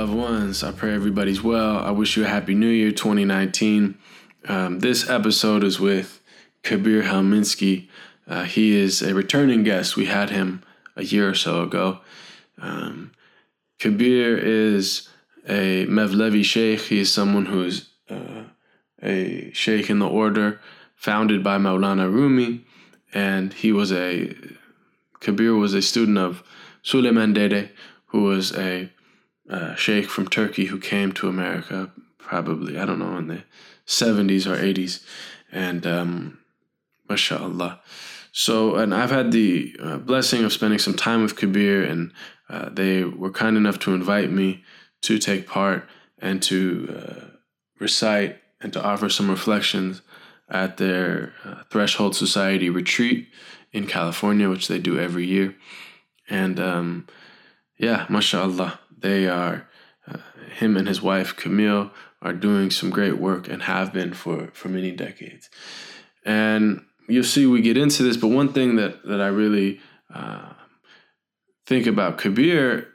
loved ones. I pray everybody's well. I wish you a happy new year 2019. Um, this episode is with Kabir Helminski. Uh, he is a returning guest. We had him a year or so ago. Um, Kabir is a Mevlevi Sheikh. He is someone who is uh, a Sheikh in the order founded by Maulana Rumi. And he was a, Kabir was a student of Suleiman Dede, who was a sheikh from Turkey who came to America probably, I don't know, in the 70s or 80s. And um, mashallah. So, and I've had the uh, blessing of spending some time with Kabir, and uh, they were kind enough to invite me to take part and to uh, recite and to offer some reflections at their uh, Threshold Society retreat in California, which they do every year. And um, yeah, mashallah, they are, uh, him and his wife Camille are doing some great work and have been for, for many decades. And you'll see we get into this, but one thing that, that I really uh, think about Kabir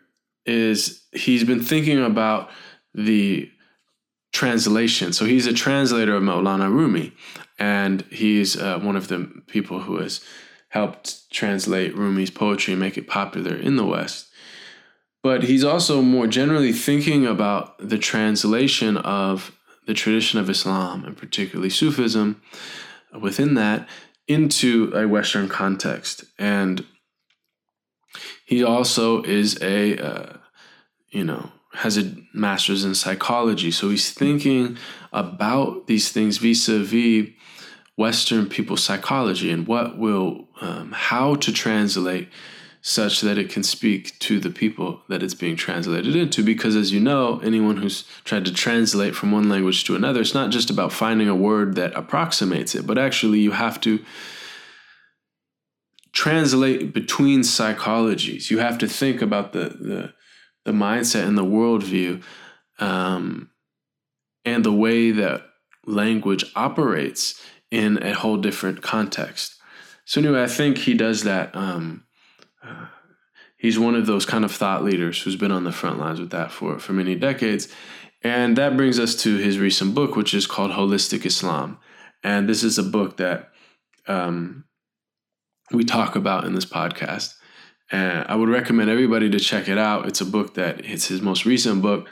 is he's been thinking about the translation. So he's a translator of Maulana Rumi, and he's uh, one of the people who has helped translate Rumi's poetry and make it popular in the West. But he's also more generally thinking about the translation of the tradition of Islam, and particularly Sufism, within that, into a Western context. And he also is a, uh, you know, has a master's in psychology. So he's thinking about these things vis a vis Western people's psychology and what will, um, how to translate such that it can speak to the people that it's being translated into. Because as you know, anyone who's tried to translate from one language to another, it's not just about finding a word that approximates it, but actually you have to translate between psychologies. You have to think about the the, the mindset and the worldview um, and the way that language operates in a whole different context. So anyway, I think he does that. Um, he's one of those kind of thought leaders who's been on the front lines with that for for many decades, and that brings us to his recent book, which is called Holistic Islam, and this is a book that um, we talk about in this podcast. And I would recommend everybody to check it out. It's a book that it's his most recent book.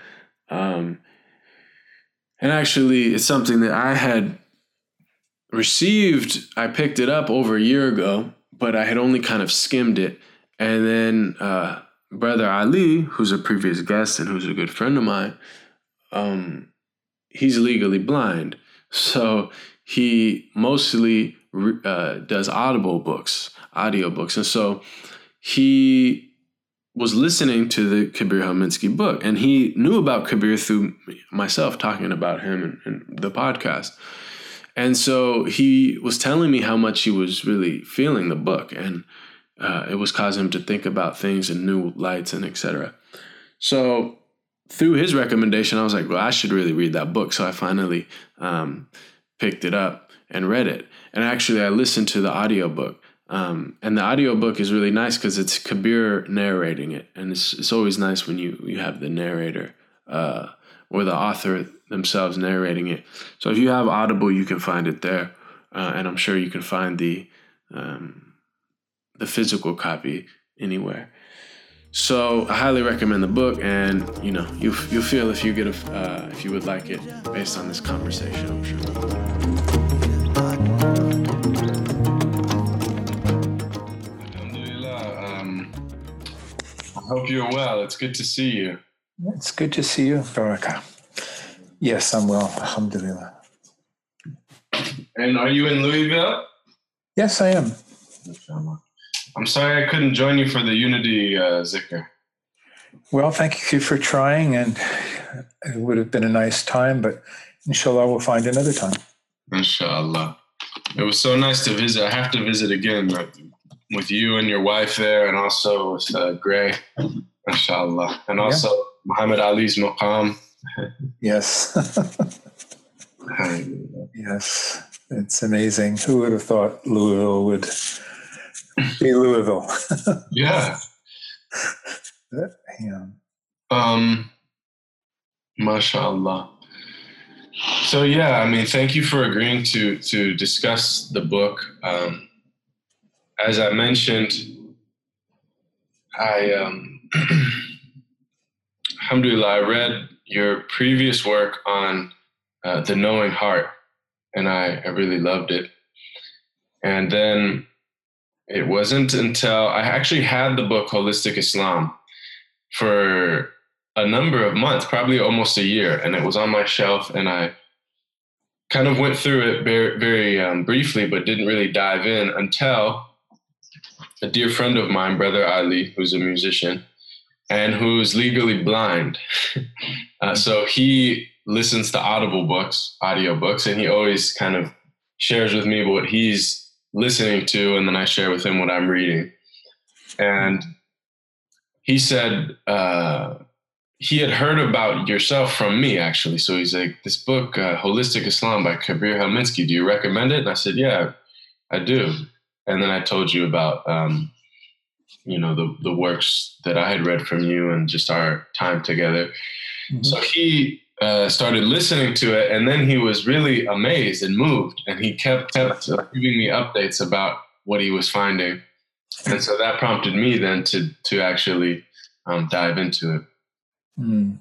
Um, and actually, it's something that I had received, I picked it up over a year ago, but I had only kind of skimmed it. And then uh, brother Ali, who's a previous guest and who's a good friend of mine, um, he's legally blind. So he mostly uh, does audible books, audio books. And so he was listening to the Kabir Helminski book and he knew about Kabir through myself talking about him and, in the podcast. And so he was telling me how much he was really feeling the book, and uh, it was causing him to think about things in new lights and etc. So through his recommendation, I was like, well, I should really read that book. So I finally um, picked it up and read it. And actually, I listened to the audiobook. Um, and the audiobook is really nice because it's Kabir narrating it. And it's, it's always nice when you, you have the narrator uh, or the author themselves narrating it. So if you have Audible, you can find it there, uh, and I'm sure you can find the um, the physical copy anywhere. So I highly recommend the book, and you know you you feel if you get a uh, if you would like it based on this conversation. I'm sure. Um, I hope you're well. It's good to see you. It's good to see you, Baraka. Yes, I'm well. Alhamdulillah. And are you in Louisville? Yes, I am. I'm sorry I couldn't join you for the Unity uh, Zikr. Well, thank you for trying, and it would have been a nice time, but inshallah, we'll find another time. Inshallah. It was so nice to visit. I have to visit again with you and your wife there, and also with uh, Gray, inshallah. And also yeah. Muhammad Ali's maqam yes. yes. It's amazing. Who would have thought Louisville would be Louisville? yeah. yeah. Um, mashallah. So yeah, I mean, thank you for agreeing to to discuss the book. Um, as I mentioned, I um, Alhamdulillah, I read your previous work on uh, the knowing heart, and I, I really loved it. And then it wasn't until I actually had the book Holistic Islam for a number of months, probably almost a year, and it was on my shelf, and I kind of went through it very, very um, briefly, but didn't really dive in until a dear friend of mine, Brother Ali, who's a musician and who's legally blind. uh, so he listens to audible books, audio books, and he always kind of shares with me what he's listening to, and then I share with him what I'm reading. And he said, uh, he had heard about yourself from me actually. So he's like, this book, uh, Holistic Islam by Kabir Helminski, do you recommend it? And I said, yeah, I do. And then I told you about, um, you know, the, the works that I had read from you and just our time together. Mm-hmm. So he uh, started listening to it and then he was really amazed and moved and he kept, kept giving me updates about what he was finding. And so that prompted me then to, to actually um, dive into it. Mm.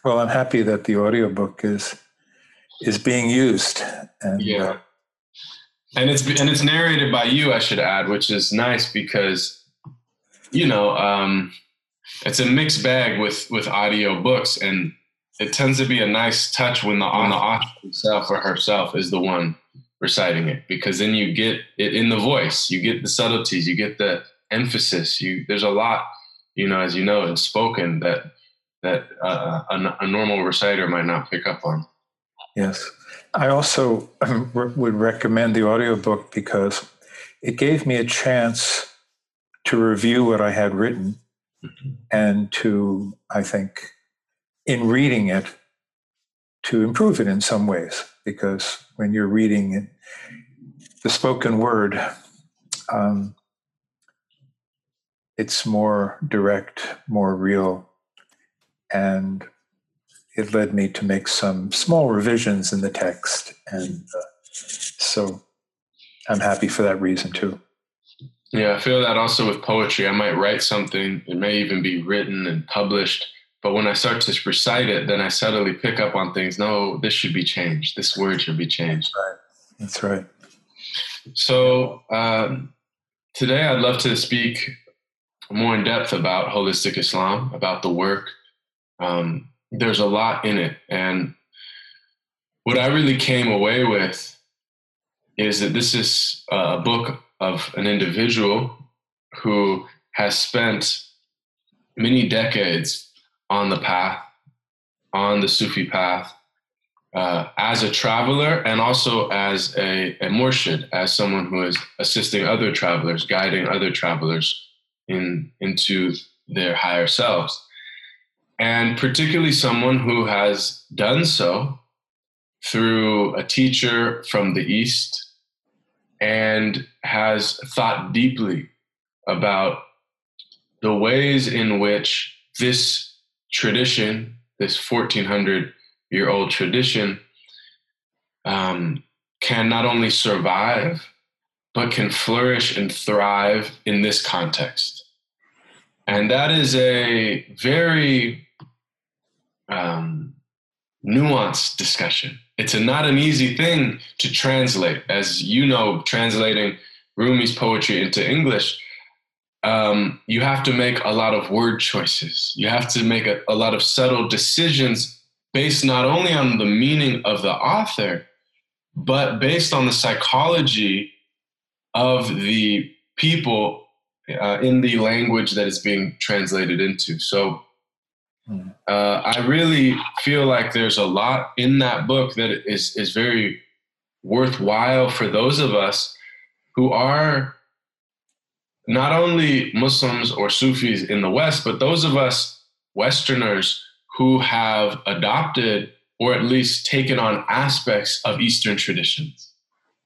well, I'm happy that the audiobook is is being used. And, yeah. Uh, and it's and it's narrated by you, I should add, which is nice because you know um, it's a mixed bag with with audio books, and it tends to be a nice touch when the on the author himself or herself is the one reciting it because then you get it in the voice, you get the subtleties, you get the emphasis. You there's a lot, you know, as you know, it's spoken that that uh, a, a, normal reciter might not pick up on. Yes. I also um, would recommend the audiobook because it gave me a chance to review what I had written mm-hmm. and to, I think, in reading it, to improve it in some ways. Because when you're reading it, the spoken word, um, it's more direct, more real, and it led me to make some small revisions in the text. And uh, so I'm happy for that reason too. Yeah, I feel that also with poetry. I might write something, it may even be written and published, but when I start to recite it, then I suddenly pick up on things. No, this should be changed. This word should be changed. That's right. That's right. So um, today I'd love to speak more in depth about holistic Islam, about the work um, there's a lot in it. And what I really came away with is that this is a book of an individual who has spent many decades on the path, on the Sufi path, uh, as a traveler and also as a, a murshid, as someone who is assisting other travelers, guiding other travelers in, into their higher selves. And particularly someone who has done so through a teacher from the East and has thought deeply about the ways in which this tradition, this 1400 year old tradition, um, can not only survive, but can flourish and thrive in this context. And that is a very um, nuanced discussion. It's a, not an easy thing to translate. As you know, translating Rumi's poetry into English, um, you have to make a lot of word choices. You have to make a, a lot of subtle decisions based not only on the meaning of the author, but based on the psychology of the people uh, in the language that is being translated into. So uh, I really feel like there's a lot in that book that is is very worthwhile for those of us who are not only Muslims or Sufis in the West, but those of us Westerners who have adopted or at least taken on aspects of Eastern traditions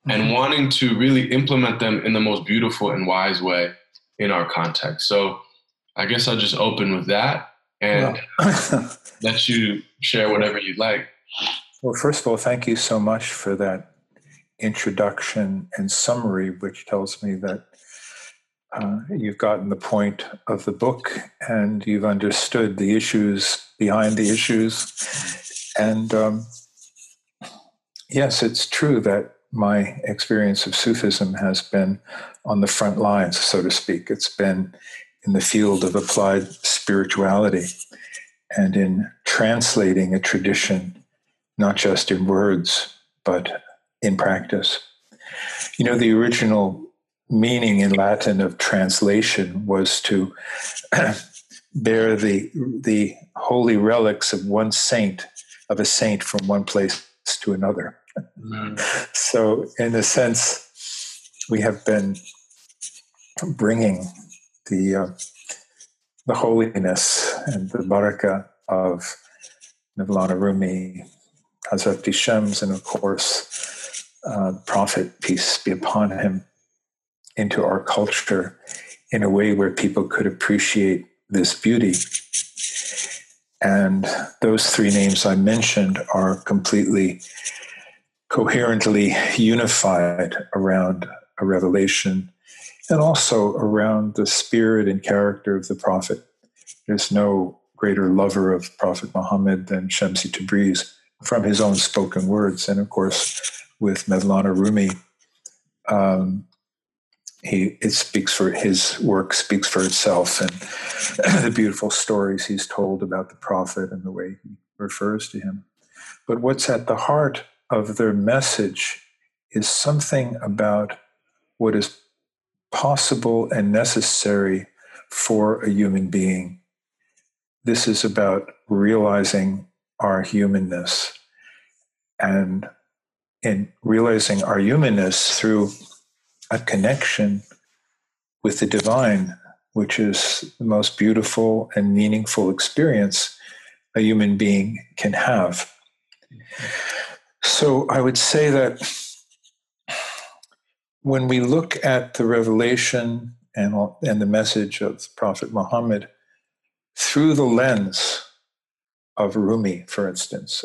mm-hmm. and wanting to really implement them in the most beautiful and wise way in our context. So I guess I'll just open with that and well. let you share whatever you'd like. Well, first of all, thank you so much for that introduction and summary, which tells me that uh, you've gotten the point of the book and you've understood the issues behind the issues. And um, yes, it's true that my experience of Sufism has been on the front lines, so to speak. It's been in the field of applied spirituality and in translating a tradition, not just in words, but in practice. You know, the original meaning in Latin of translation was to bear the, the holy relics of one saint, of a saint from one place to another. Mm. So, in a sense, we have been bringing the uh, the holiness and the barakah of Mevlana Rumi, Hazrat Shams, and of course, uh, Prophet, peace be upon him, into our culture in a way where people could appreciate this beauty. And those three names I mentioned are completely coherently unified around a revelation and also around the spirit and character of the Prophet. There's no greater lover of Prophet Muhammad than Shamsi Tabriz from his own spoken words. And of course, with Mevlana Rumi, um, he it speaks for his work speaks for itself and the beautiful stories he's told about the prophet and the way he refers to him. But what's at the heart of their message is something about what is possible and necessary for a human being. This is about realizing our humanness and in realizing our humanness through a connection with the divine, which is the most beautiful and meaningful experience a human being can have. So I would say that when we look at the revelation and, and the message of Prophet Muhammad through the lens of Rumi, for instance,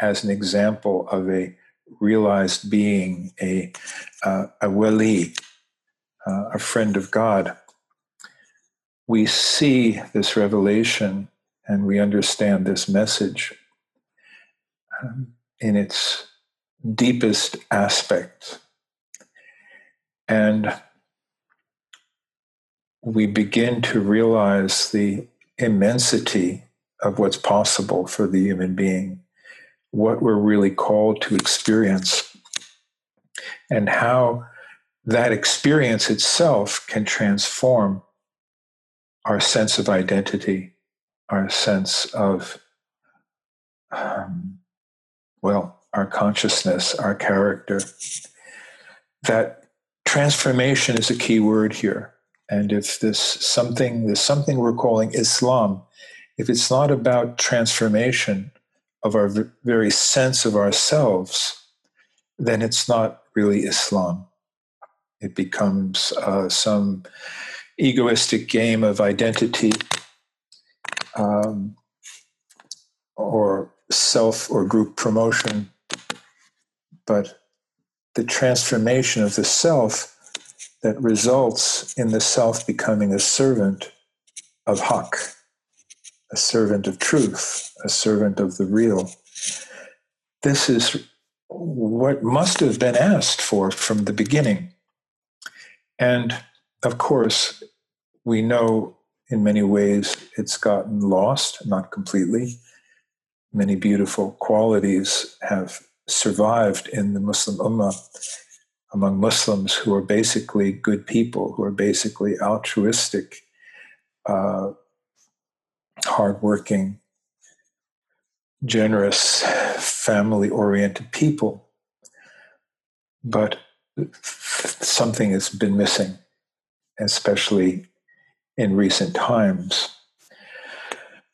as an example of a realized being, a, uh, a wali, uh, a friend of God, we see this revelation and we understand this message um, in its deepest aspect. And we begin to realize the immensity of what's possible for the human being what we're really called to experience and how that experience itself can transform our sense of identity, our sense of, um, well, our consciousness, our character. That transformation is a key word here. And if this something, there's something we're calling Islam, if it's not about transformation, of our very sense of ourselves, then it's not really Islam. It becomes uh, some egoistic game of identity um, or self or group promotion. But the transformation of the self that results in the self becoming a servant of Haqq, a servant of truth, a servant of the real. This is what must have been asked for from the beginning. And of course, we know in many ways it's gotten lost, not completely. Many beautiful qualities have survived in the Muslim Ummah among Muslims who are basically good people, who are basically altruistic, uh, hardworking, generous, family oriented people. But something has been missing, especially in recent times.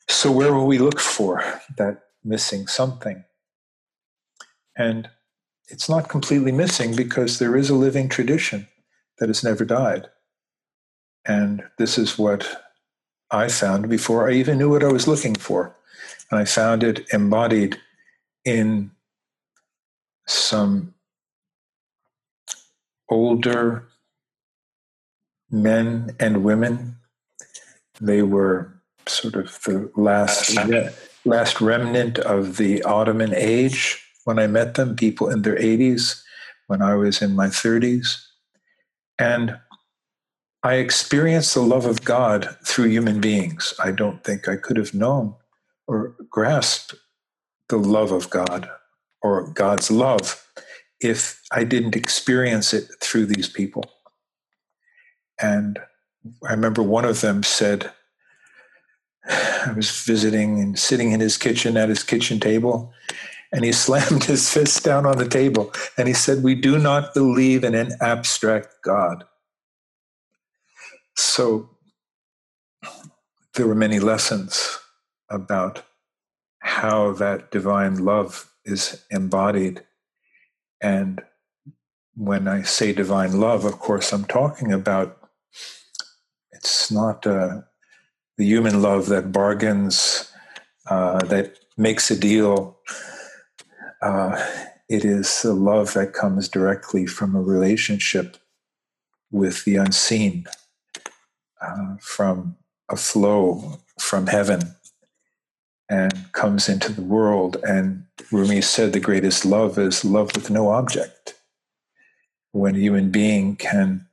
So, where will we look for that missing something? And it's not completely missing because there is a living tradition that has never died. And this is what I found before I even knew what I was looking for. And I found it embodied in some older men and women. They were sort of the last last remnant of the Ottoman age when I met them, people in their 80s, when I was in my 30s. And I experienced the love of God through human beings. I don't think I could have known or grasped the love of God or God's love if I didn't experience it through these people. And I remember one of them said, I was visiting and sitting in his kitchen at his kitchen table, and he slammed his fist down on the table and he said, We do not believe in an abstract God. So there were many lessons about how that divine love is embodied. And when I say divine love, of course, I'm talking about it's not uh, the human love that bargains, uh, that makes a deal. Uh, it is a love that comes directly from a relationship with the unseen, uh, from a flow from heaven, and comes into the world. And Rumi said the greatest love is love with no object. When a human being can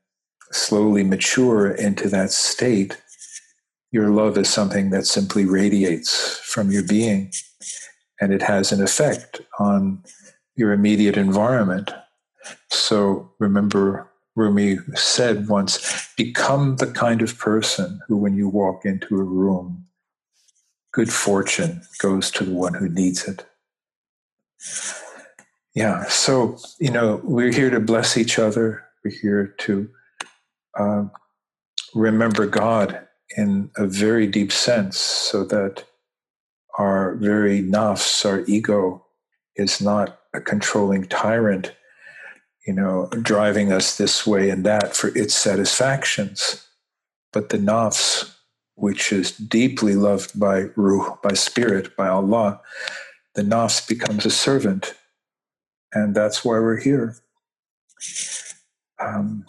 slowly mature into that state, your love is something that simply radiates from your being and it has an effect on your immediate environment. So remember, Rumi said once become the kind of person who, when you walk into a room, good fortune goes to the one who needs it. Yeah, so, you know, we're here to bless each other. We're here to uh, remember God in a very deep sense so that our very nafs, our ego, is not a controlling tyrant, you know, driving us this way and that for its satisfactions. But the nafs, which is deeply loved by Ruh, by spirit, by Allah, the nafs becomes a servant. And that's why we're here. Um,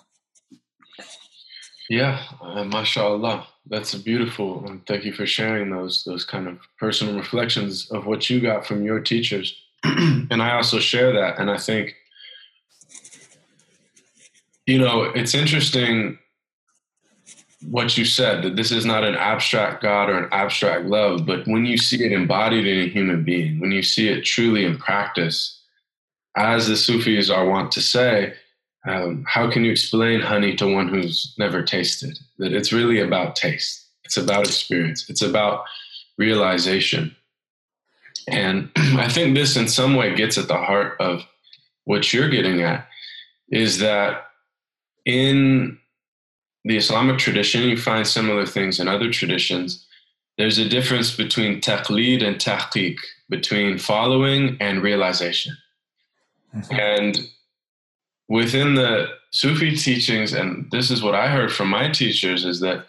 yeah, uh, mashallah. That's beautiful. And thank you for sharing those those kind of personal reflections of what you got from your teachers. and I also share that. And I think, you know, it's interesting what you said that this is not an abstract God or an abstract love, but when you see it embodied in a human being, when you see it truly in practice, as the Sufis are wont to say, um, how can you explain honey to one who's never tasted? That it's really about taste. It's about experience. It's about realization. And I think this, in some way, gets at the heart of what you're getting at is that in the Islamic tradition, you find similar things in other traditions. There's a difference between taqlid and tahqiq, between following and realization. Mm-hmm. And within the Sufi teachings, and this is what I heard from my teachers, is that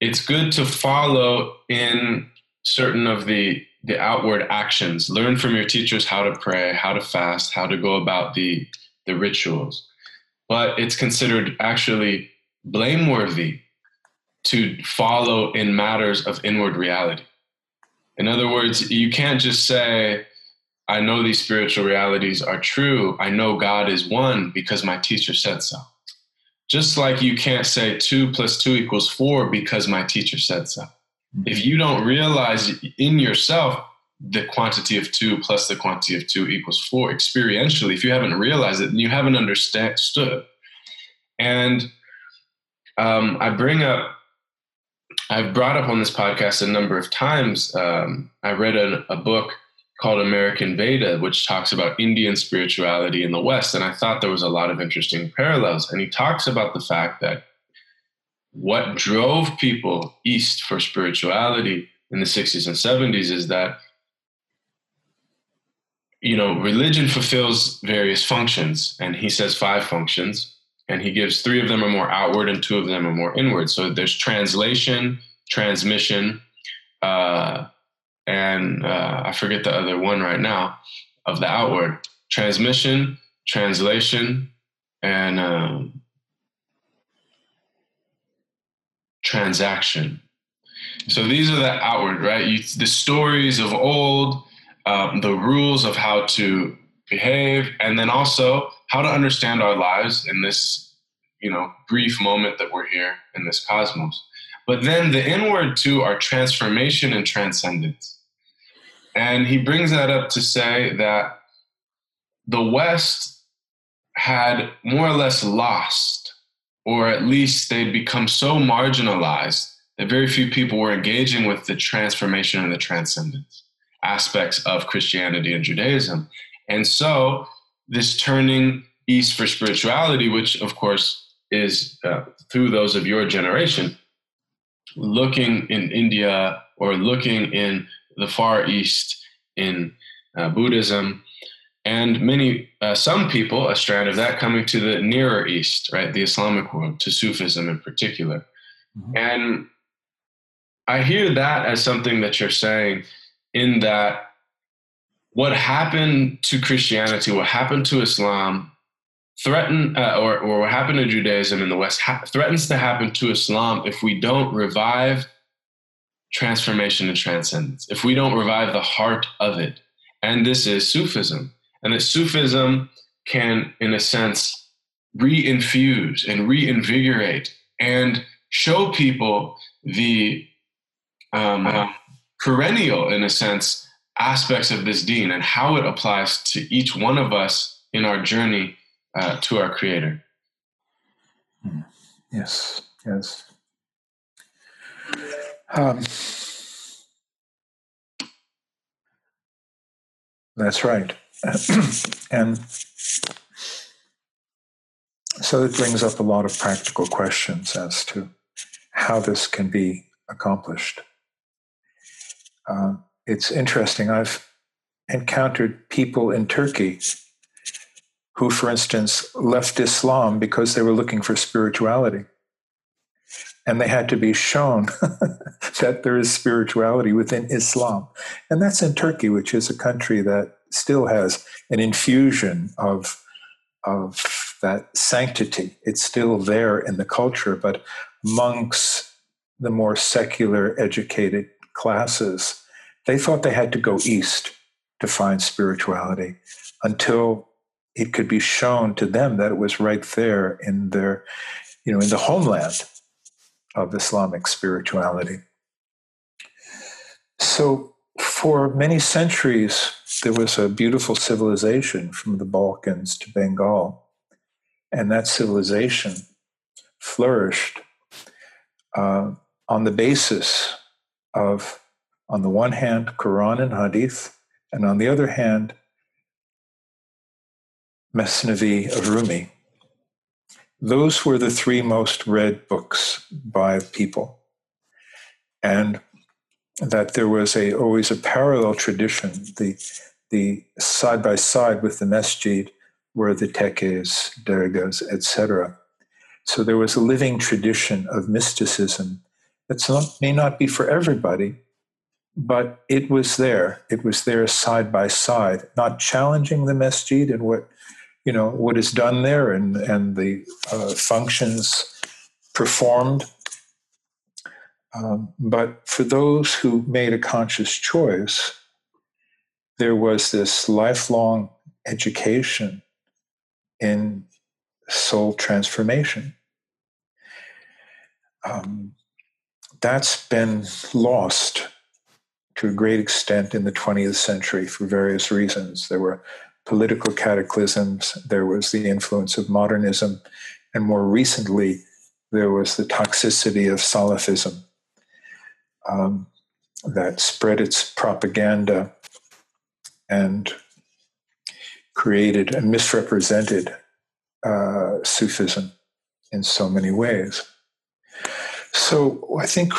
it's good to follow in certain of the the outward actions. Learn from your teachers how to pray, how to fast, how to go about the the rituals. But it's considered actually blameworthy to follow in matters of inward reality. In other words, you can't just say, I know these spiritual realities are true. I know God is one because my teacher said so. Just like you can't say two plus two equals four because my teacher said so. If you don't realize in yourself the quantity of two plus the quantity of two equals four experientially, if you haven't realized it, then you haven't understood. And um, I bring up, I've brought up on this podcast a number of times. Um, I read a, a book called American Veda, which talks about Indian spirituality in the West. And I thought there was a lot of interesting parallels. And he talks about the fact that what drove people east for spirituality in the 60s and 70s is that you know religion fulfills various functions and he says five functions and he gives three of them are more outward and two of them are more inward. So there's translation, transmission, uh, and uh, I forget the other one right now of the outward transmission, translation, and um, transaction. So these are the outward, right? You, the stories of old, um, the rules of how to behave, and then also how to understand our lives in this, you know, brief moment that we're here in this cosmos. But then the inward two are transformation and transcendence. And he brings that up to say that the West had more or less lost, or at least they'd become so marginalized that very few people were engaging with the transformation and the transcendence aspects of Christianity and Judaism. And so, this turning east for spirituality, which of course is uh, through those of your generation, looking in India or looking in the Far East in uh, Buddhism, and many, uh, some people, a strand of that coming to the Nearer East, right, the Islamic world, to Sufism in particular. Mm-hmm. And I hear that as something that you're saying, in that what happened to Christianity, what happened to Islam, threaten uh, or, or what happened to Judaism in the West ha- threatens to happen to Islam if we don't revive transformation and transcendence, if we don't revive the heart of it. And this is Sufism. And that Sufism can, in a sense, reinfuse and reinvigorate and show people the um, perennial, in a sense, aspects of this deen and how it applies to each one of us in our journey uh, to our Creator. Hmm. Yes, yes. Um, that's right. and so it brings up a lot of practical questions as to how this can be accomplished. Uh, it's interesting. I've encountered people in Turkey who, for instance, left Islam because they were looking for spirituality. And they had to be shown that there is spirituality within Islam. And that's in Turkey, which is a country that still has an infusion of, of that sanctity. It's still there in the culture, but monks, the more secular educated classes, they thought they had to go east to find spirituality until it could be shown to them that it was right there in their, you know, in the homeland of Islamic spirituality. So for many centuries, there was a beautiful civilization from the Balkans to Bengal. And that civilization flourished uh, on the basis of, on the one hand, Quran and Hadith, and on the other hand, Mesnavi of Rumi. Those were the three most read books by people. And that there was a always a parallel tradition, the the side by side with the masjid were the tekkes, dergahs, etc. So there was a living tradition of mysticism that may not be for everybody, but it was there. It was there side by side, not challenging the masjid and what you know what is done there and and the uh, functions performed. Um, but for those who made a conscious choice, there was this lifelong education in soul transformation. Um, that's been lost to a great extent in the 20th century for various reasons. There were political cataclysms, there was the influence of modernism, and more recently, there was the toxicity of Salafism um, that spread its propaganda and created and misrepresented uh, Sufism in so many ways. So I think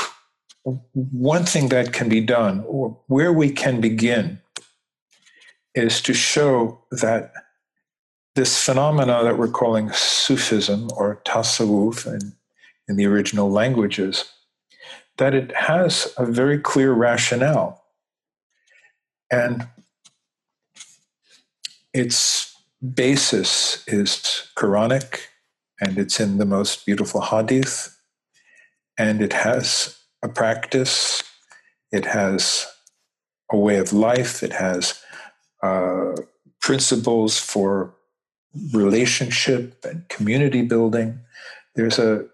one thing that can be done, or where we can begin, is to show that this phenomena that we're calling Sufism or Tasawwuf in, in the original languages, that it has a very clear rationale. And its basis is Quranic, and it's in the most beautiful hadith, and it has a practice, it has a way of life, it has uh, principles for relationship and community building. There's a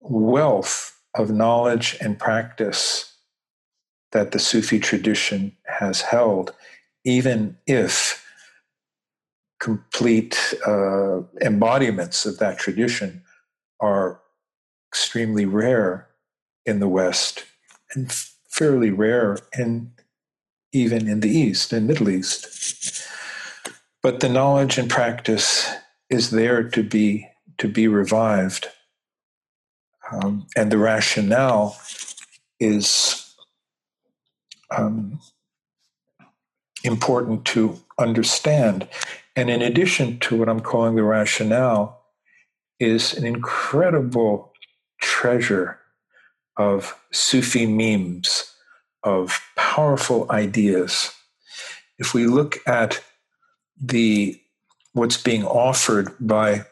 wealth of knowledge and practice that the Sufi tradition has held, even if complete uh, embodiments of that tradition are extremely rare in the West and fairly rare in even in the East and Middle East. But the knowledge and practice is there to be to be revived, um, and the rationale is um, important to understand. And in addition to what I'm calling the rationale, is an incredible treasure of Sufi memes, of powerful ideas. If we look at the what's being offered by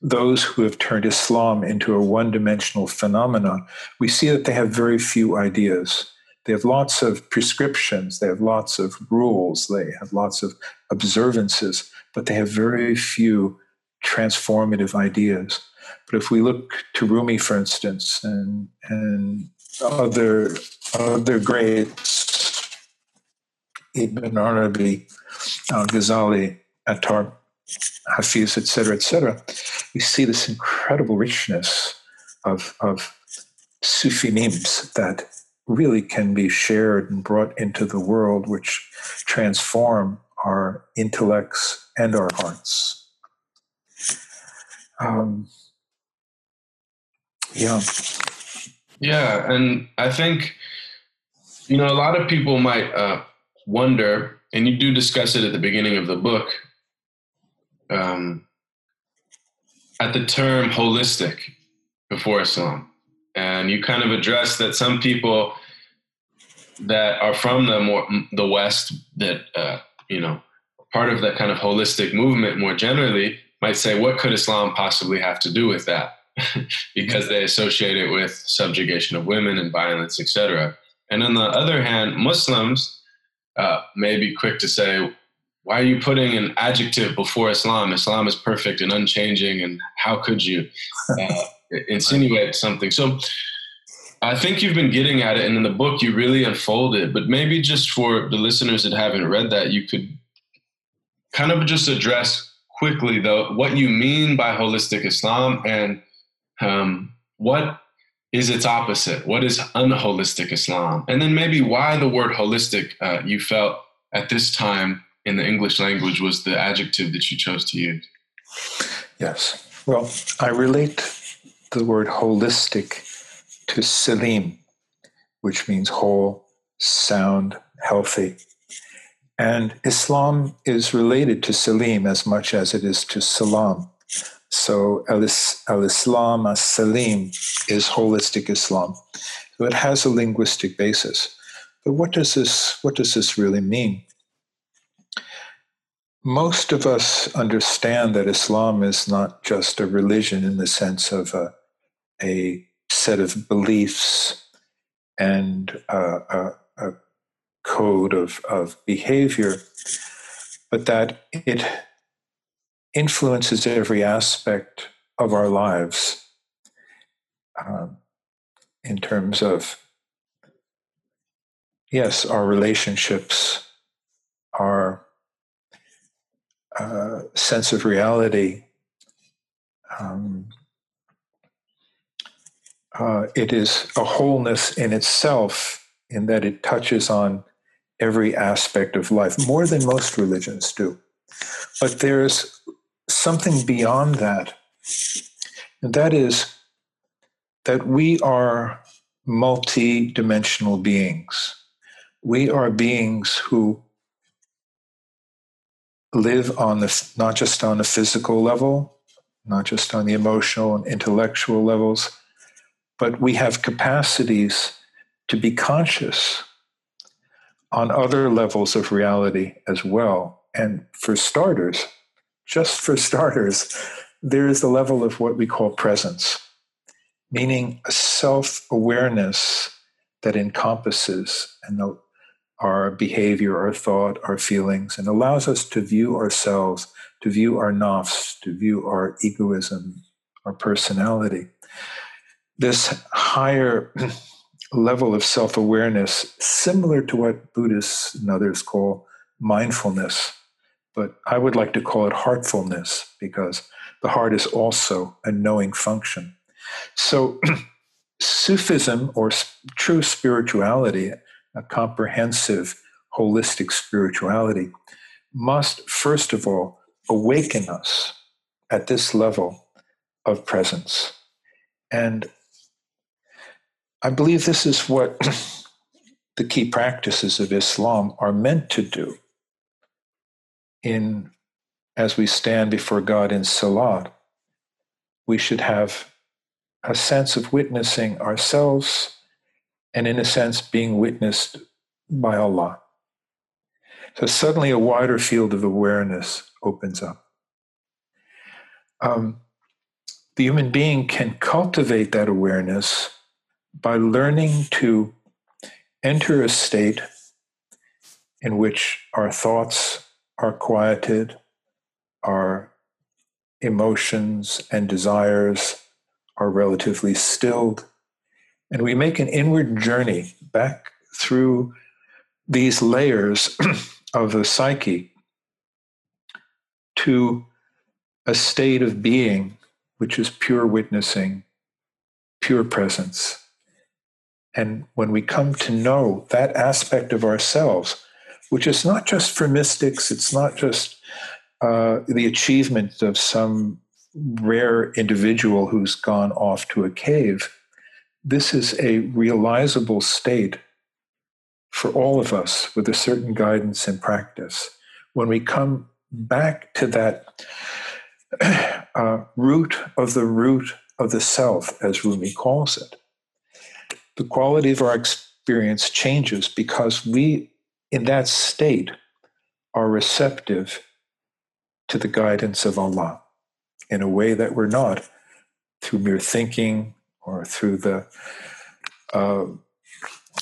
those who have turned Islam into a one-dimensional phenomenon, we see that they have very few ideas. They have lots of prescriptions, they have lots of rules, they have lots of observances, but they have very few transformative ideas. But if we look to Rumi, for instance, and and other other greats, Ibn Arabi, Al Ghazali, Attar, Hafiz, etc., etc., we see this incredible richness of of Sufi memes that really can be shared and brought into the world, which transform our intellects and our hearts. Um, yeah. Yeah. And I think, you know, a lot of people might uh, wonder, and you do discuss it at the beginning of the book, um, at the term holistic before Islam. And you kind of address that some people that are from the more the West that uh, you know part of that kind of holistic movement more generally might say, what could Islam possibly have to do with that? because they associate it with subjugation of women and violence, etc. And on the other hand, Muslims uh, may be quick to say, why are you putting an adjective before Islam? Islam is perfect and unchanging, and how could you uh, insinuate something? So I think you've been getting at it, and in the book you really unfold it. But maybe just for the listeners that haven't read that, you could kind of just address quickly, though, what you mean by holistic Islam and um, what is its opposite? What is unholistic Islam? And then maybe why the word holistic uh, you felt at this time in the English language was the adjective that you chose to use. Yes. Well, I relate the word holistic to salim, which means whole, sound, healthy. And Islam is related to salim as much as it is to salam. So Al Islam as Salim is holistic Islam. So it has a linguistic basis. But what does this what does this really mean? Most of us understand that Islam is not just a religion in the sense of a, a set of beliefs and a, a, a code of, of behavior, but that it influences every aspect of our lives um, in terms of, yes, our relationships, our uh, sense of reality. Um, uh, it is a wholeness in itself in that it touches on every aspect of life more than most religions do. But there's something beyond that. And that is that we are multi dimensional beings. We are beings who live on the not just on the physical level, not just on the emotional and intellectual levels, but we have capacities to be conscious on other levels of reality as well. And for starters, just for starters, there is the level of what we call presence, meaning a self awareness that encompasses and our behavior, our thought, our feelings, and allows us to view ourselves, to view our nafs, to view our egoism, our personality. This higher level of self awareness, similar to what Buddhists and others call mindfulness, but I would like to call it heartfulness because the heart is also a knowing function. So, Sufism or true spirituality a comprehensive, holistic spirituality must, first of all, awaken us at this level of presence. And I believe this is what the key practices of Islam are meant to do in as we stand before God in salat we should have a sense of witnessing ourselves and in a sense being witnessed by Allah. So suddenly a wider field of awareness opens up. Um, the human being can cultivate that awareness by learning to enter a state in which our thoughts are quieted, our emotions and desires are relatively stilled, and we make an inward journey back through these layers of the psyche to a state of being which is pure witnessing, pure presence. And when we come to know that aspect of ourselves, which is not just for mystics, it's not just uh, the achievement of some rare individual who's gone off to a cave, this is a realizable state for all of us with a certain guidance and practice. When we come back to that uh, root of the root of the self, as Rumi calls it, the quality of our experience changes because we, in that state, are receptive to the guidance of Allah in a way that we're not through mere thinking or through the uh,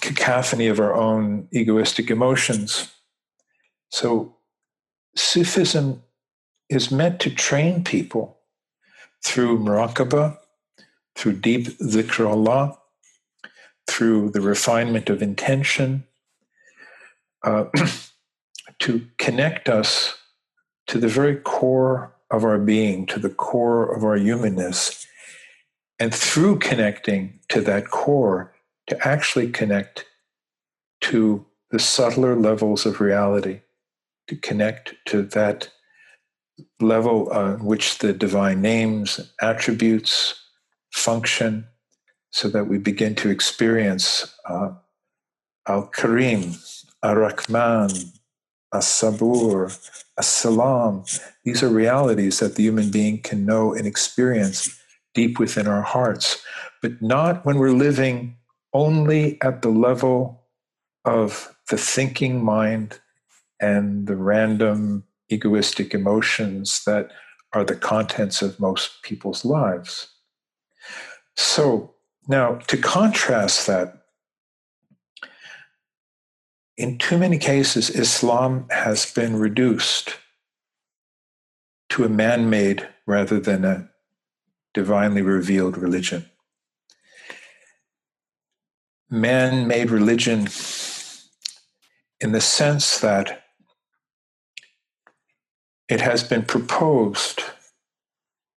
cacophony of our own egoistic emotions. So, Sufism is meant to train people through muraqabah, through deep dhikr Allah, through the refinement of intention, uh, to connect us to the very core of our being, to the core of our humanness, and through connecting to that core, to actually connect to the subtler levels of reality, to connect to that level on which the divine names, attributes function, so that we begin to experience uh, Al Karim, Ar Rahman, As Sabur, As Salam. These are realities that the human being can know and experience deep within our hearts, but not when we're living only at the level of the thinking mind and the random egoistic emotions that are the contents of most people's lives. So, now to contrast that, in too many cases, Islam has been reduced to a man made rather than a divinely revealed religion. Man made religion in the sense that it has been proposed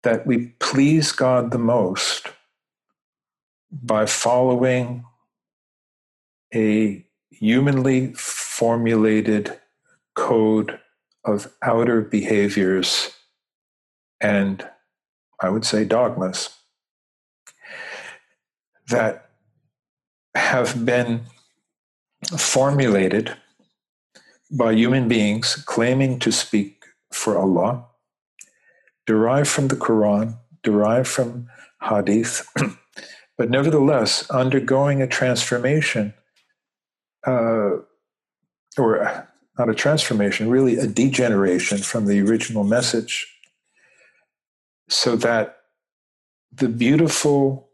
that we please God the most by following a humanly formulated code of outer behaviors and I would say, dogmas that have been formulated by human beings claiming to speak for Allah, derived from the Quran, derived from Hadith, but nevertheless undergoing a transformation, uh, or not a transformation, really a degeneration from the original message, so that the beautiful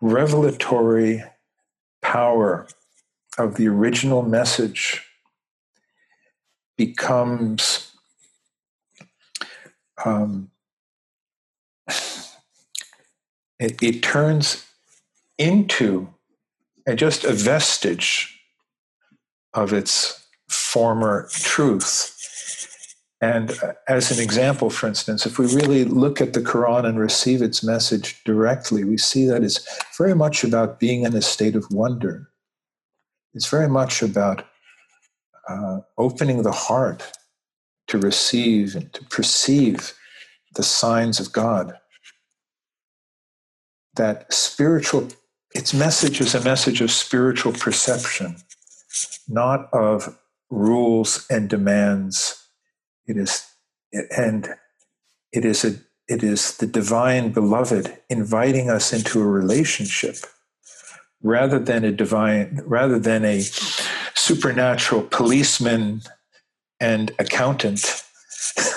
revelatory power of the original message becomes um, it, it, turns into a, just a vestige of its former truth. And as an example, for instance, if we really look at the Quran and receive its message directly, we see that it's very much about being in a state of wonder. It's very much about uh, opening the heart to receive and to perceive the signs of God. That spiritual, its message is a message of spiritual perception, not of rules and demands. It is, and it is a, it is the divine beloved inviting us into a relationship rather than a divine, rather than a supernatural policeman and accountant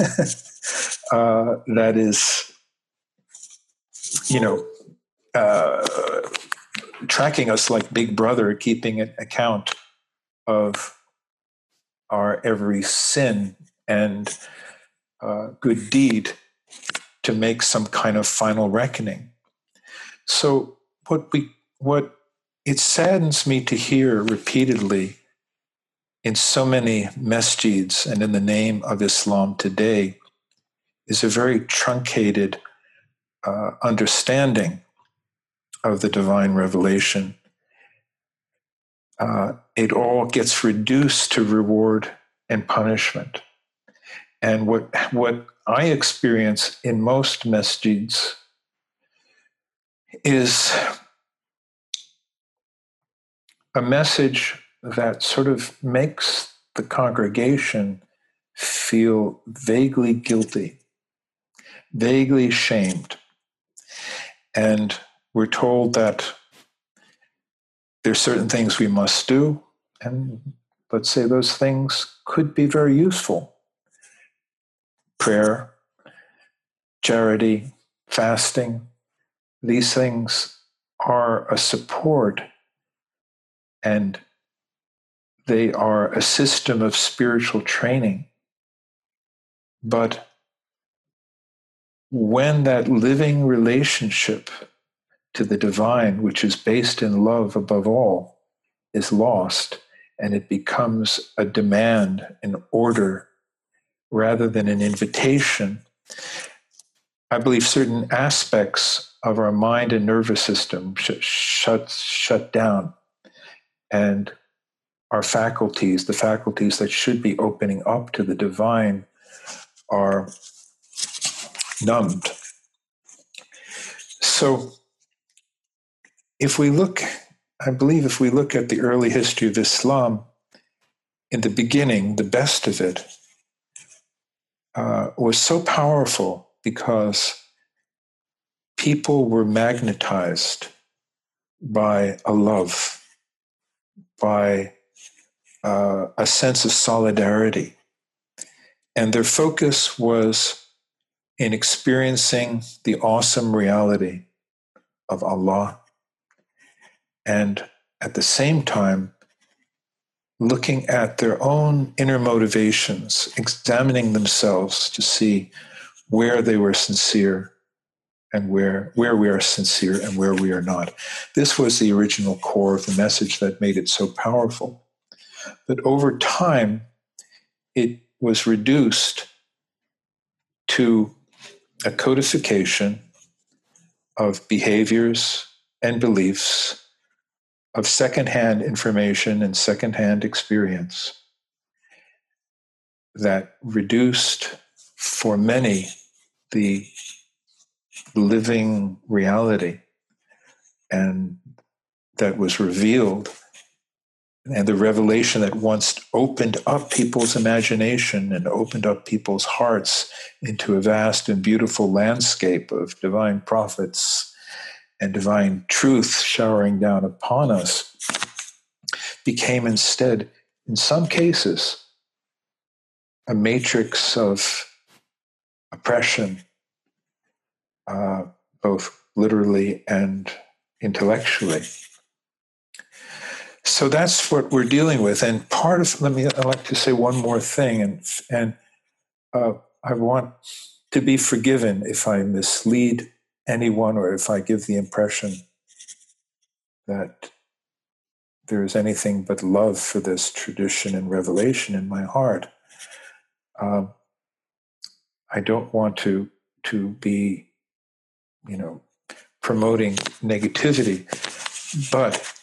uh, that is, you know, uh, tracking us like Big Brother, keeping an account of our every sin and uh, good deed to make some kind of final reckoning. So, what we what it saddens me to hear repeatedly in so many masjids and in the name of Islam today is a very truncated uh, understanding of the divine revelation. Uh, it all gets reduced to reward and punishment. And what, what I experience in most masjids is a message that sort of makes the congregation feel vaguely guilty, vaguely shamed. And we're told that there's certain things we must do, and let's say those things could be very useful. Prayer, charity, fasting, these things are a support and they are a system of spiritual training. But when that living relationship to the divine, which is based in love above all, is lost, and it becomes a demand, an order, rather than an invitation, I believe certain aspects of our mind and nervous system sh- shut, shut down. And our faculties, the faculties that should be opening up to the divine, are numbed. So, if we look, I believe if we look at the early history of Islam, in the beginning, the best of it uh, was so powerful because people were magnetized by a love, by uh, a sense of solidarity. And their focus was in experiencing the awesome reality of Allah. And at the same time, looking at their own inner motivations, examining themselves to see where they were sincere and where, where we are sincere and where we are not. This was the original core of the message that made it so powerful. But over time, it was reduced to a codification of behaviors and beliefs, of secondhand information and secondhand experience that reduced for many the living reality and that was revealed and the revelation that once opened up people's imagination and opened up people's hearts into a vast and beautiful landscape of divine prophets and divine truth showering down upon us became instead, in some cases, a matrix of oppression, uh, both literally and intellectually. So that's what we're dealing with. And part of, let me, I'd like to say one more thing. And, and uh, I want to be forgiven if I mislead anyone or if I give the impression that there is anything but love for this tradition and revelation in my heart. Um, I don't want to to be, you know, promoting negativity, but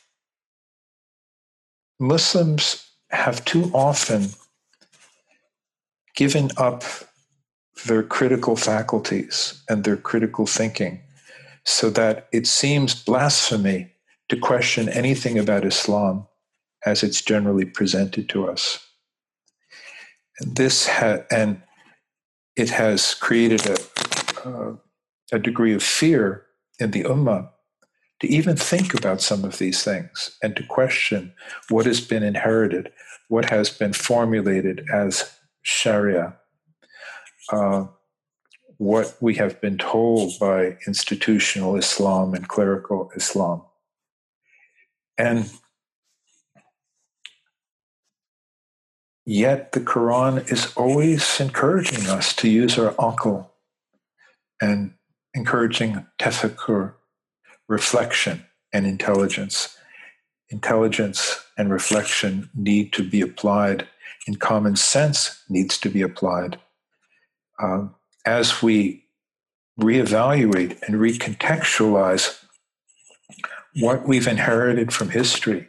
Muslims have too often given up their critical faculties and their critical thinking so that it seems blasphemy to question anything about Islam as it's generally presented to us. And this ha- and it has created a, uh, a degree of fear in the ummah to even think about some of these things and to question what has been inherited, what has been formulated as Sharia, uh, what we have been told by institutional Islam and clerical Islam. And yet the Quran is always encouraging us to use our akal and encouraging tafakkur, reflection and intelligence. Intelligence and reflection need to be applied, and common sense needs to be applied. Um, as we reevaluate and recontextualize what we've inherited from history,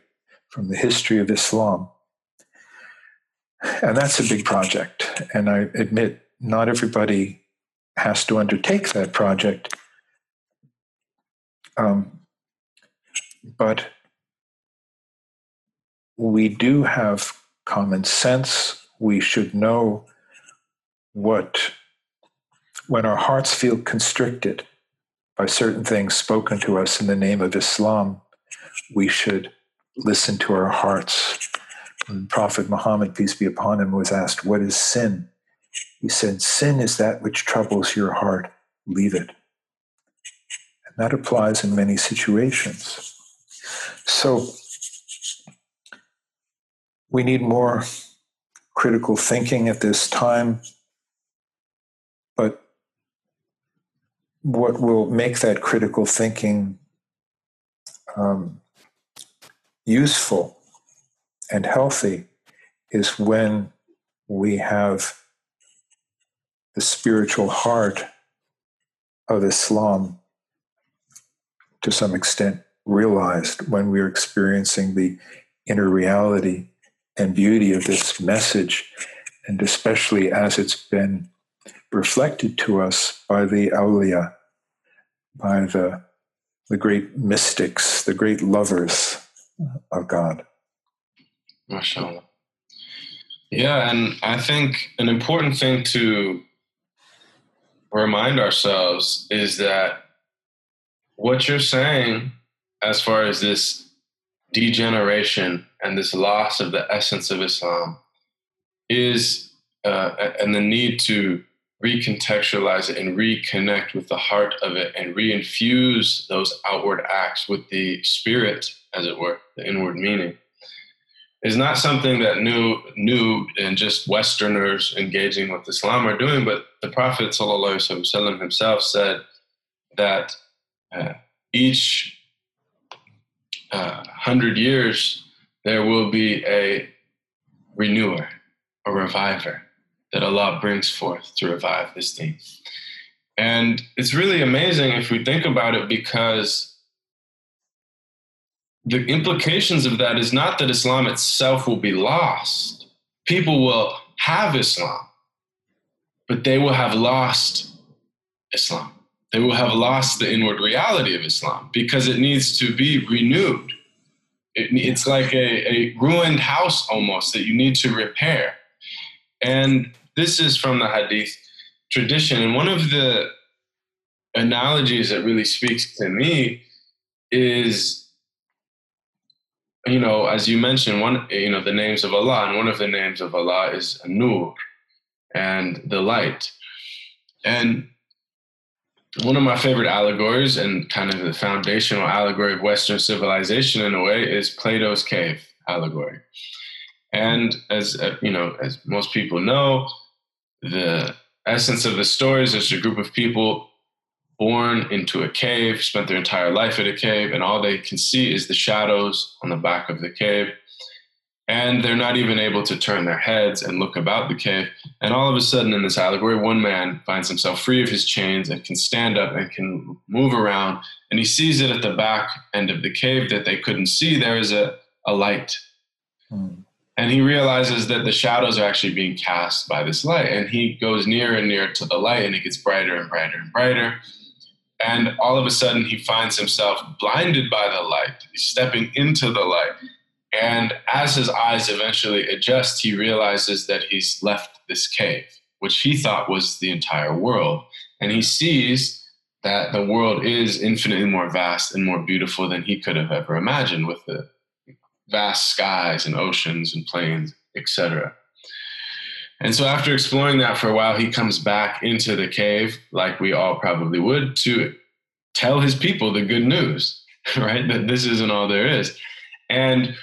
from the history of Islam. And that's a big project. And I admit, not everybody has to undertake that project. Um, but we do have common sense. We should know what, when our hearts feel constricted by certain things spoken to us in the name of Islam, we should listen to our hearts. When Prophet Muhammad, peace be upon him, was asked, What is sin? He said, Sin is that which troubles your heart. Leave it. And that applies in many situations. So we need more critical thinking at this time, but what will make that critical thinking um, useful and healthy is when we have the spiritual heart of Islam to some extent realized when we're experiencing the inner reality and beauty of this message, and especially as it's been reflected to us by the awliya, by the, the great mystics, the great lovers of God. MashaAllah. Yeah, and I think an important thing to remind ourselves is that what you're saying, as far as this degeneration and this loss of the essence of Islam, is uh, and the need to recontextualize it and reconnect with the heart of it and reinfuse those outward acts with the spirit, as it were, the inward meaning, is not something that new, new and just Westerners engaging with Islam are doing, but the Prophet ﷺ himself said that uh, each uh, hundred years there will be a renewer, a reviver that Allah brings forth to revive this thing. And it's really amazing if we think about it because the implications of that is not that Islam itself will be lost. People will have Islam, but they will have lost Islam. They will have lost the inward reality of Islam because it needs to be renewed. it, it's like a, a ruined house almost that you need to repair. And this is from the Hadith tradition. And one of the analogies that really speaks to me is you know as you mentioned one you know the names of allah and one of the names of allah is nur and the light and one of my favorite allegories and kind of the foundational allegory of western civilization in a way is plato's cave allegory and as uh, you know as most people know the essence of the stories is there's a group of people born into a cave, spent their entire life at a cave, and all they can see is the shadows on the back of the cave. And they're not even able to turn their heads and look about the cave. And all of a sudden, in this allegory, one man finds himself free of his chains and can stand up and can move around. And he sees it at the back end of the cave that they couldn't see. There is a, a light. Hmm. And he realizes that the shadows are actually being cast by this light. And he goes nearer and nearer to the light, and it gets brighter and brighter and brighter. And all of a sudden, he finds himself blinded by the light. He's stepping into the light. And as his eyes eventually adjust, he realizes that he's left this cave, which he thought was the entire world. And he sees that the world is infinitely more vast and more beautiful than he could have ever imagined with the vast skies and oceans and plains, etc. And so after exploring that for a while, he comes back into the cave, like we all probably would, to tell his people the good news, right? That this isn't all there is. And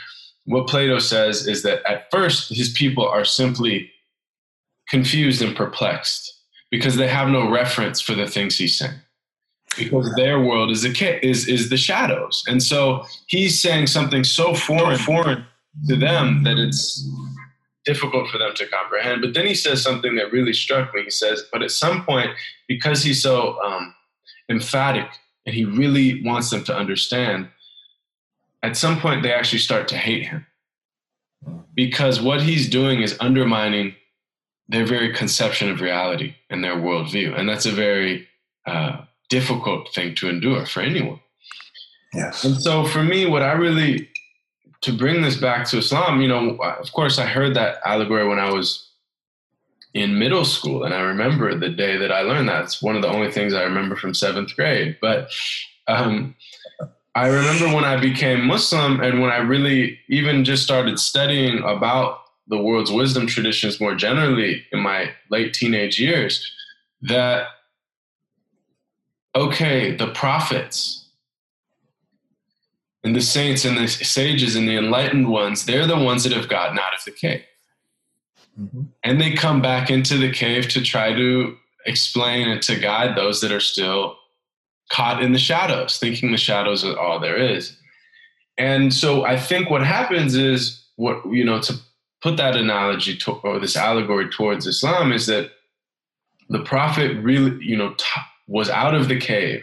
what Plato says is that at first, his people are simply confused and perplexed because they have no reference for the things he's saying. Because their world is the is is the shadows, and so he's saying something so foreign foreign to them that it's difficult for them to comprehend. But then he says something that really struck me. He says, but at some point, because he's so um, emphatic and he really wants them to understand, at some point they actually start to hate him because what he's doing is undermining their very conception of reality and their worldview. And that's a very uh, difficult thing to endure for anyone. Yes. And so for me, what I really to bring this back to Islam, you know, of course, I heard that allegory when I was in middle school, and I remember the day that I learned that. It's one of the only things I remember from seventh grade. But um, I remember when I became Muslim and when I really even just started studying about the world's wisdom traditions more generally in my late teenage years, that okay, the prophets and the saints and the sages and the enlightened ones, they're the ones that have gotten out of the cave. Mm-hmm. And they come back into the cave to try to explain and to guide those that are still caught in the shadows, thinking the shadows are all there is. And so I think what happens is what, you know, to put that analogy to, or this allegory towards Islam is that the prophet really, you know, t- was out of the cave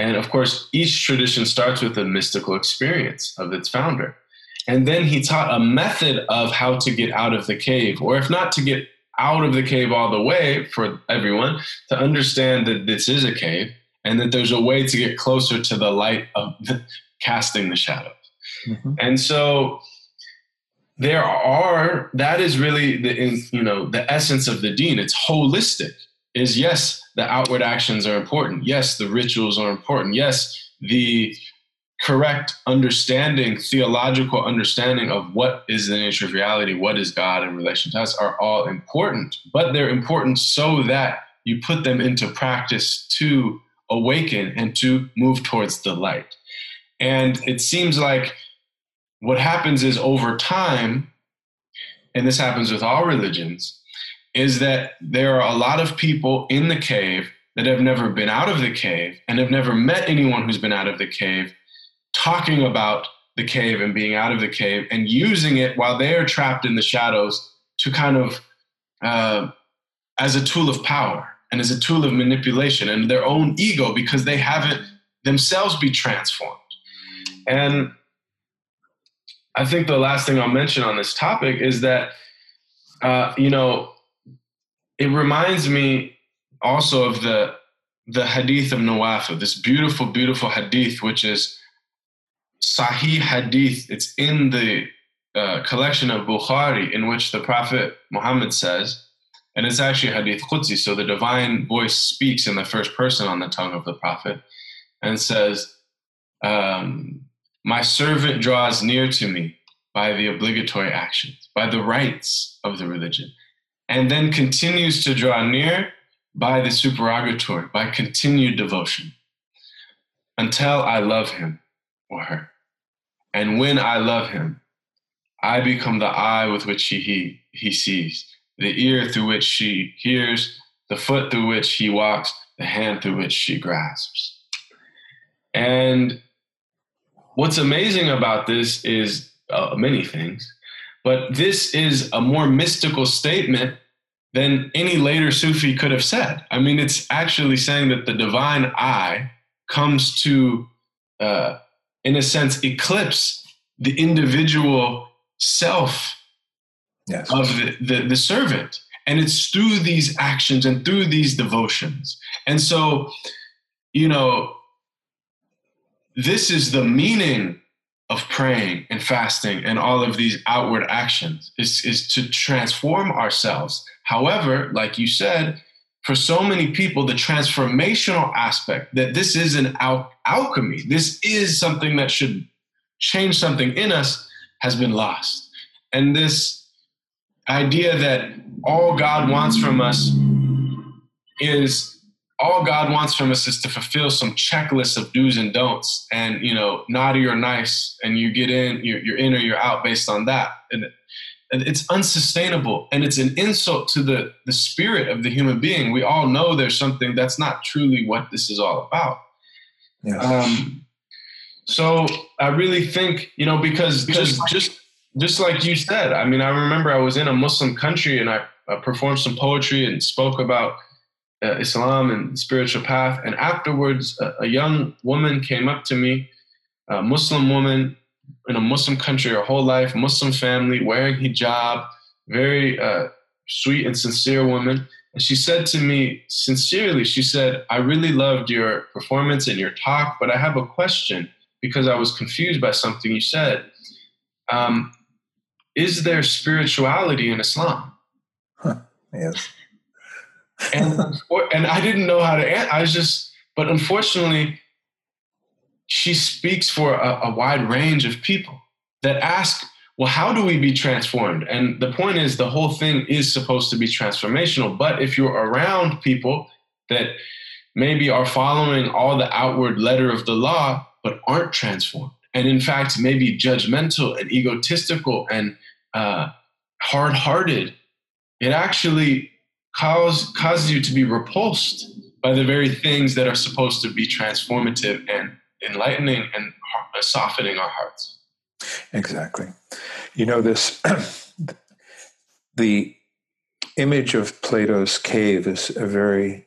and of course, each tradition starts with a mystical experience of its founder. And then he taught a method of how to get out of the cave, or if not to get out of the cave all the way for everyone, to understand that this is a cave and that there's a way to get closer to the light of the, casting the shadows. Mm-hmm. And so there are that is really the you know the essence of the deen It's holistic is yes, the outward actions are important. Yes, the rituals are important. Yes, the correct understanding, theological understanding of what is the nature of reality, what is God in relation to us are all important, but they're important so that you put them into practice to awaken and to move towards the light. And it seems like what happens is over time, and this happens with all religions, is that there are a lot of people in the cave that have never been out of the cave and have never met anyone who's been out of the cave talking about the cave and being out of the cave and using it while they are trapped in the shadows to kind of uh, as a tool of power and as a tool of manipulation and their own ego because they haven't themselves be transformed. And i think the last thing i'll mention on this topic is that uh, you know it reminds me also of the the hadith of Nawafil, this beautiful, beautiful hadith, which is Sahih Hadith. It's in the uh, collection of Bukhari in which the Prophet Muhammad says, and it's actually Hadith Qudsi, so the divine voice speaks in the first person on the tongue of the Prophet and says, um, My servant draws near to me by the obligatory actions, by the rites of the religion, and then continues to draw near by the supererogatory, by continued devotion, until I love him or her. And when I love him, I become the eye with which he, he he sees, the ear through which she hears, the foot through which he walks, the hand through which she grasps. And what's amazing about this is uh, many things, but this is a more mystical statement than any later Sufi could have said. I mean, it's actually saying that the divine eye comes to, uh, in a sense, eclipse the individual self yes. of the, the, the servant. And it's through these actions and through these devotions. And so, you know, this is the meaning of praying and fasting and all of these outward actions is, is to transform ourselves. However, like you said, for so many people, the transformational aspect that this is an al- alchemy, this is something that should change something in us, has been lost. And this idea that all God wants from us is all God wants from us is to fulfill some checklist of do's and don'ts, and you know, naughty or nice, and you get in, you're, you're in or you're out based on that, and, and it's unsustainable, and it's an insult to the the spirit of the human being. We all know there's something that's not truly what this is all about. Yes. Um, so I really think you know because because just just like you said, I mean, I remember I was in a Muslim country and I, I performed some poetry and spoke about uh, Islam and spiritual path. And afterwards, a, a, young woman came up to me, a Muslim woman in a Muslim country her whole life, Muslim family, wearing hijab, very uh, sweet and sincere woman. And she said to me sincerely, she said, I really loved your performance and your talk, but I have a question because I was confused by something you said. Um, is there spirituality in Islam? Huh. Yes and and I didn't know how to. Answer. I was just, but unfortunately, she speaks for a, a wide range of people that ask, well, how do we be transformed? And the point is, the whole thing is supposed to be transformational. But if you're around people that maybe are following all the outward letter of the law, but aren't transformed, and in fact, maybe judgmental and egotistical and uh, hard hearted, it actually cause causes you to be repulsed by the very things that are supposed to be transformative and enlightening and softening our hearts. Exactly. You know this the image of Plato's cave is a very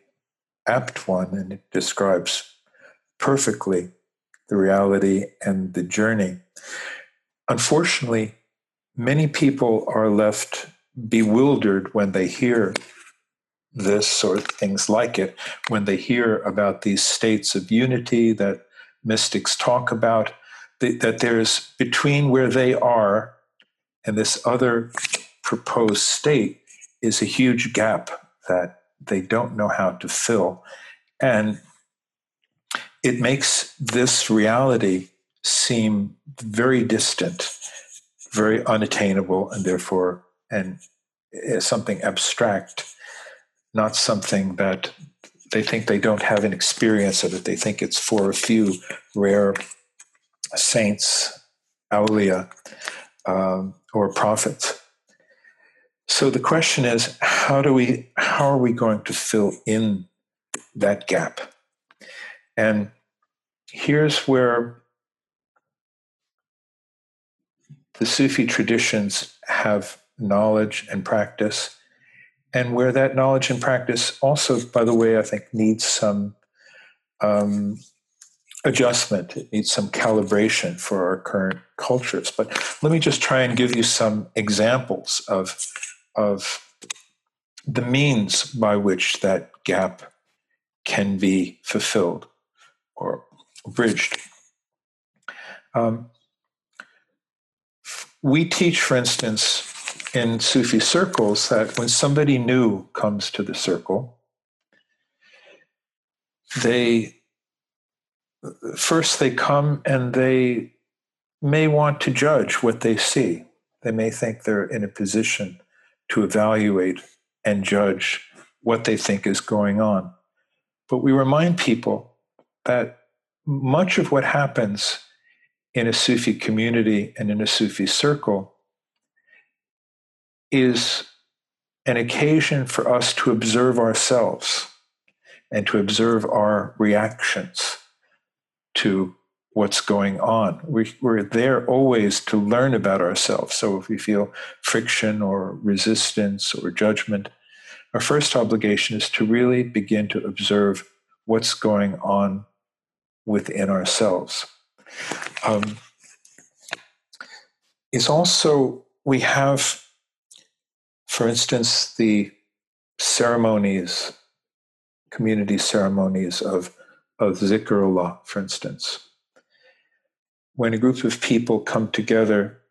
apt one and it describes perfectly the reality and the journey. Unfortunately, many people are left bewildered when they hear this or things like it when they hear about these states of unity that mystics talk about, that there's between where they are and this other proposed state is a huge gap that they don't know how to fill. And it makes this reality seem very distant, very unattainable, and therefore and uh, something abstract not something that they think they don't have an experience of it. They think it's for a few rare saints, awliya, um, or prophets. So the question is, how do we, how are we going to fill in that gap? And here's where the Sufi traditions have knowledge and practice and where that knowledge and practice also, by the way, I think needs some um, adjustment. It needs some calibration for our current cultures. But let me just try and give you some examples of of the means by which that gap can be fulfilled or bridged. Um, we teach, for instance, in Sufi circles that when somebody new comes to the circle, they first they come and they may want to judge what they see. They may think they're in a position to evaluate and judge what they think is going on. But we remind people that much of what happens in a Sufi community and in a Sufi circle is an occasion for us to observe ourselves and to observe our reactions to what's going on. We, are there always to learn about ourselves. So if we feel friction or resistance or judgment, our first obligation is to really begin to observe what's going on within ourselves. Um, it's also, we have, for instance, the ceremonies, community ceremonies of, of zikrullah, for instance. When a group of people come together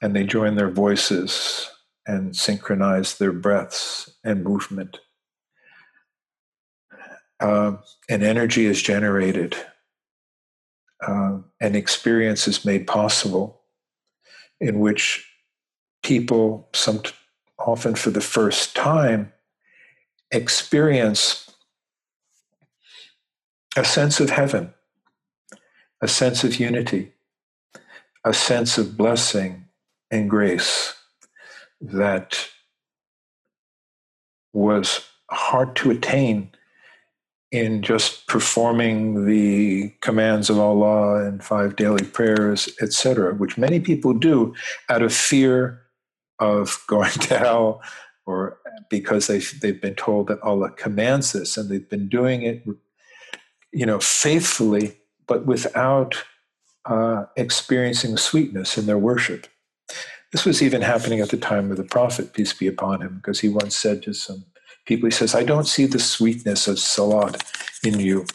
and they join their voices and synchronize their breaths and movement, uh, an energy is generated, uh, an experience is made possible in which people, some often for the first time, experience a sense of heaven, a sense of unity, a sense of blessing and grace that was hard to attain in just performing the commands of Allah and five daily prayers, etc., which many people do out of fear of going to hell or because they've, they've been told that Allah commands this and they've been doing it, you know, faithfully, but without uh, experiencing sweetness in their worship. This was even happening at the time of the Prophet, peace be upon him, because he once said to some people, he says, I don't see the sweetness of salat in you.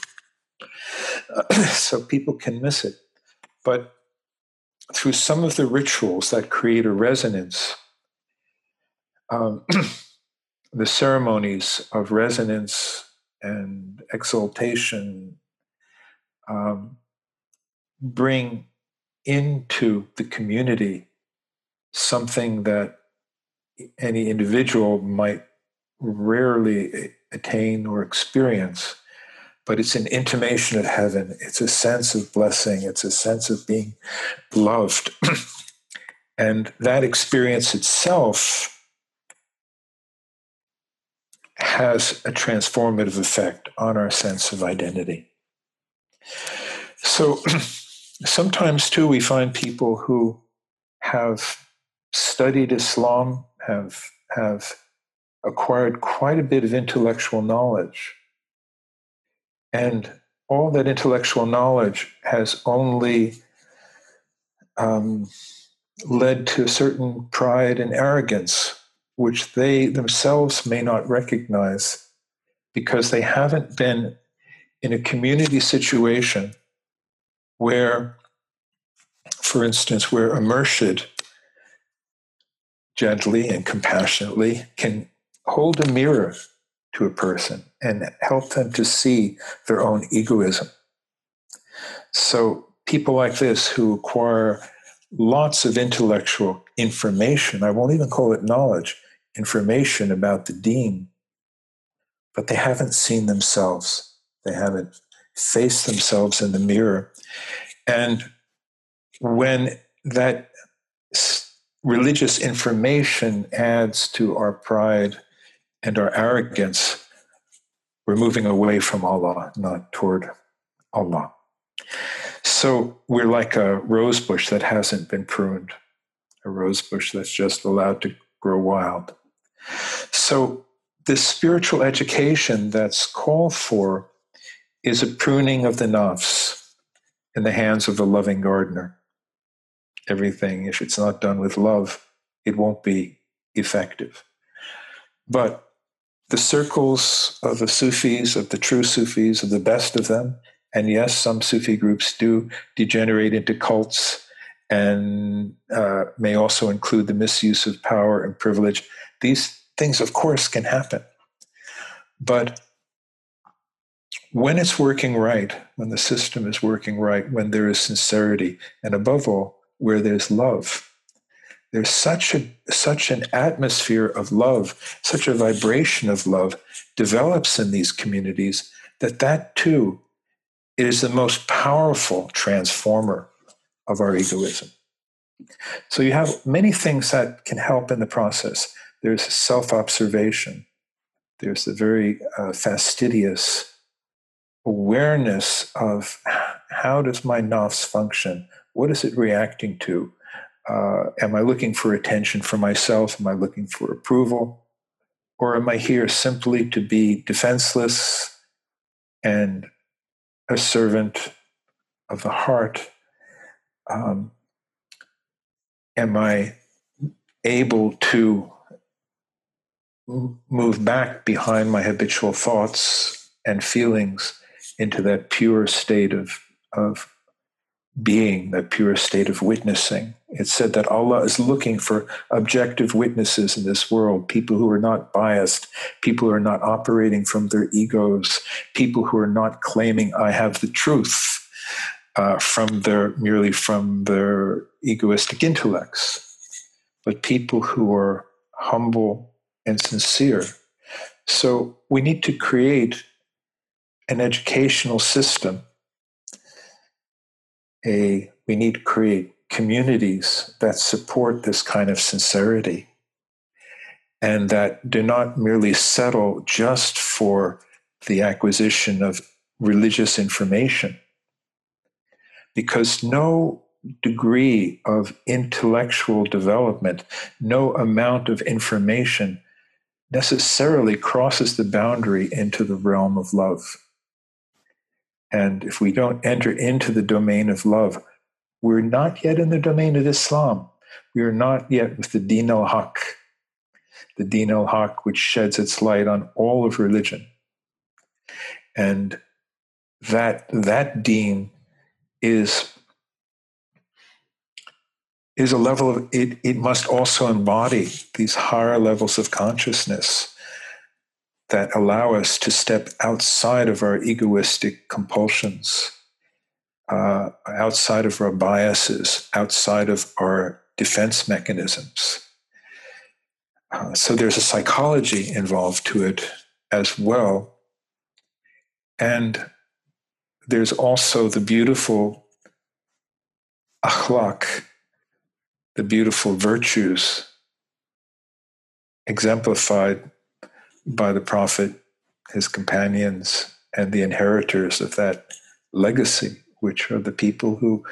So people can miss it. But through some of the rituals that create a resonance, um, the ceremonies of resonance and exaltation um, bring into the community something that any individual might rarely attain or experience, but it's an intimation of heaven. It's a sense of blessing. It's a sense of being loved. and that experience itself has a transformative effect on our sense of identity. So sometimes, too, we find people who have studied Islam, have, have acquired quite a bit of intellectual knowledge. And all that intellectual knowledge has only um, led to a certain pride and arrogance, which they themselves may not recognize because they haven't been in a community situation where, for instance, where murshid gently and compassionately can hold a mirror to a person and help them to see their own egoism. So, people like this who acquire lots of intellectual information, I won't even call it knowledge, information about the deen, but they haven't seen themselves. They haven't faced themselves in the mirror. And when that religious information adds to our pride and our arrogance, we're moving away from Allah, not toward Allah. So we're like a rose bush that hasn't been pruned, a rose bush that's just allowed to grow wild. So this spiritual education that's called for is a pruning of the nafs in the hands of the loving gardener. Everything, if it's not done with love, it won't be effective. But the circles of the Sufis, of the true Sufis, of the best of them, And yes, some Sufi groups do degenerate into cults and uh, may also include the misuse of power and privilege. These things, of course, can happen. But when it's working right, when the system is working right, when there is sincerity, and above all, where there's love, there's such a such an atmosphere of love, such a vibration of love develops in these communities that that too is the most powerful transformer of our egoism. So you have many things that can help in the process. There's self observation, there's the very uh, fastidious awareness of how does my nafs function? What is it reacting to? Uh, am I looking for attention for myself? Am I looking for approval? Or am I here simply to be defenseless and a servant of the heart? Um, am I able to move back behind my habitual thoughts and feelings into that pure state of, of being, that pure state of witnessing? It's said that Allah is looking for objective witnesses in this world, people who are not biased, people who are not operating from their egos, people who are not claiming, I have the truth uh, from their merely from their egoistic intellects, but people who are humble and sincere. So we need to create an educational system. A we need to create communities that support this kind of sincerity and that do not merely settle just for the acquisition of religious information because no degree of intellectual development, no amount of information necessarily crosses the boundary into the realm of love. And if we don't enter into the domain of love, we're not yet in the domain of Islam. We are not yet with the Din al Haq, the Din al Haq, which sheds its light on all of religion. And that, that Deen is is a level of it, it must also embody these higher levels of consciousness that allow us to step outside of our egoistic compulsions, uh, outside of our biases, outside of our defense mechanisms. Uh, so there's a psychology involved to it as well. And there's also the beautiful akhlaq, the beautiful virtues exemplified by the Prophet, his companions, and the inheritors of that legacy, which are the people who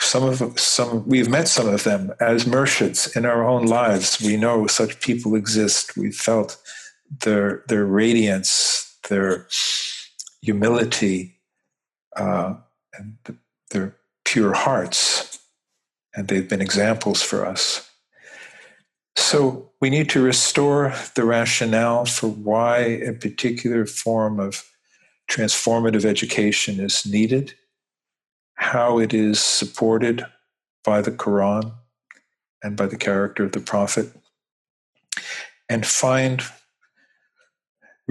some of some we've met some of them as murshids in our own lives. We know such people exist. We've felt their their radiance, their humility, uh, and their pure hearts, and they've been examples for us. So we need to restore the rationale for why a particular form of transformative education is needed, how it is supported by the Quran and by the character of the Prophet, and find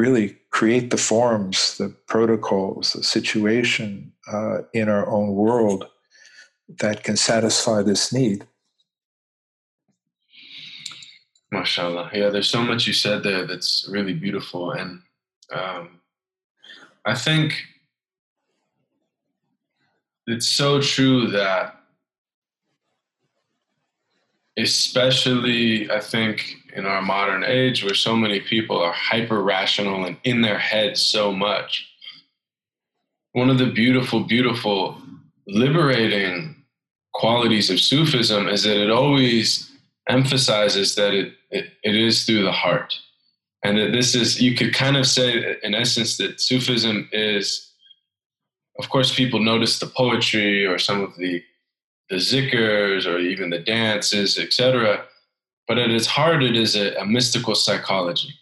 really create the forms, the protocols, the situation uh, in our own world that can satisfy this need. MashaAllah. Yeah, there's so much you said there that's really beautiful. And um, I think it's so true that, especially, I think, in our modern age where so many people are hyper rational and in their heads so much. One of the beautiful, beautiful, liberating qualities of Sufism is that it always emphasizes that it, it, it is through the heart. And that this is, you could kind of say, in essence, that Sufism is, of course, people notice the poetry or some of the, the zikrs or even the dances, etc but at its heart, it is a, a mystical psychology.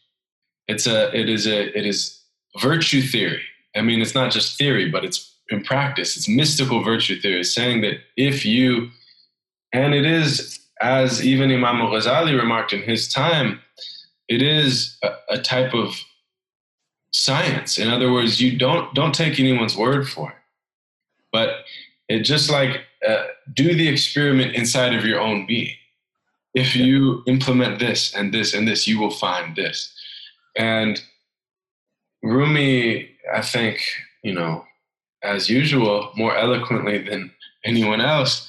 It's a, it is a, it is virtue theory. I mean, it's not just theory, but it's in practice. It's mystical virtue theory, saying that if you, and it is, as even Imam Ghazali remarked in his time, it is a, a type of science. In other words, you don't don't take anyone's word for it, but it just like uh, do the experiment inside of your own being. If you implement this and this and this, you will find this. And Rumi, I think, you know, as usual, more eloquently than anyone else,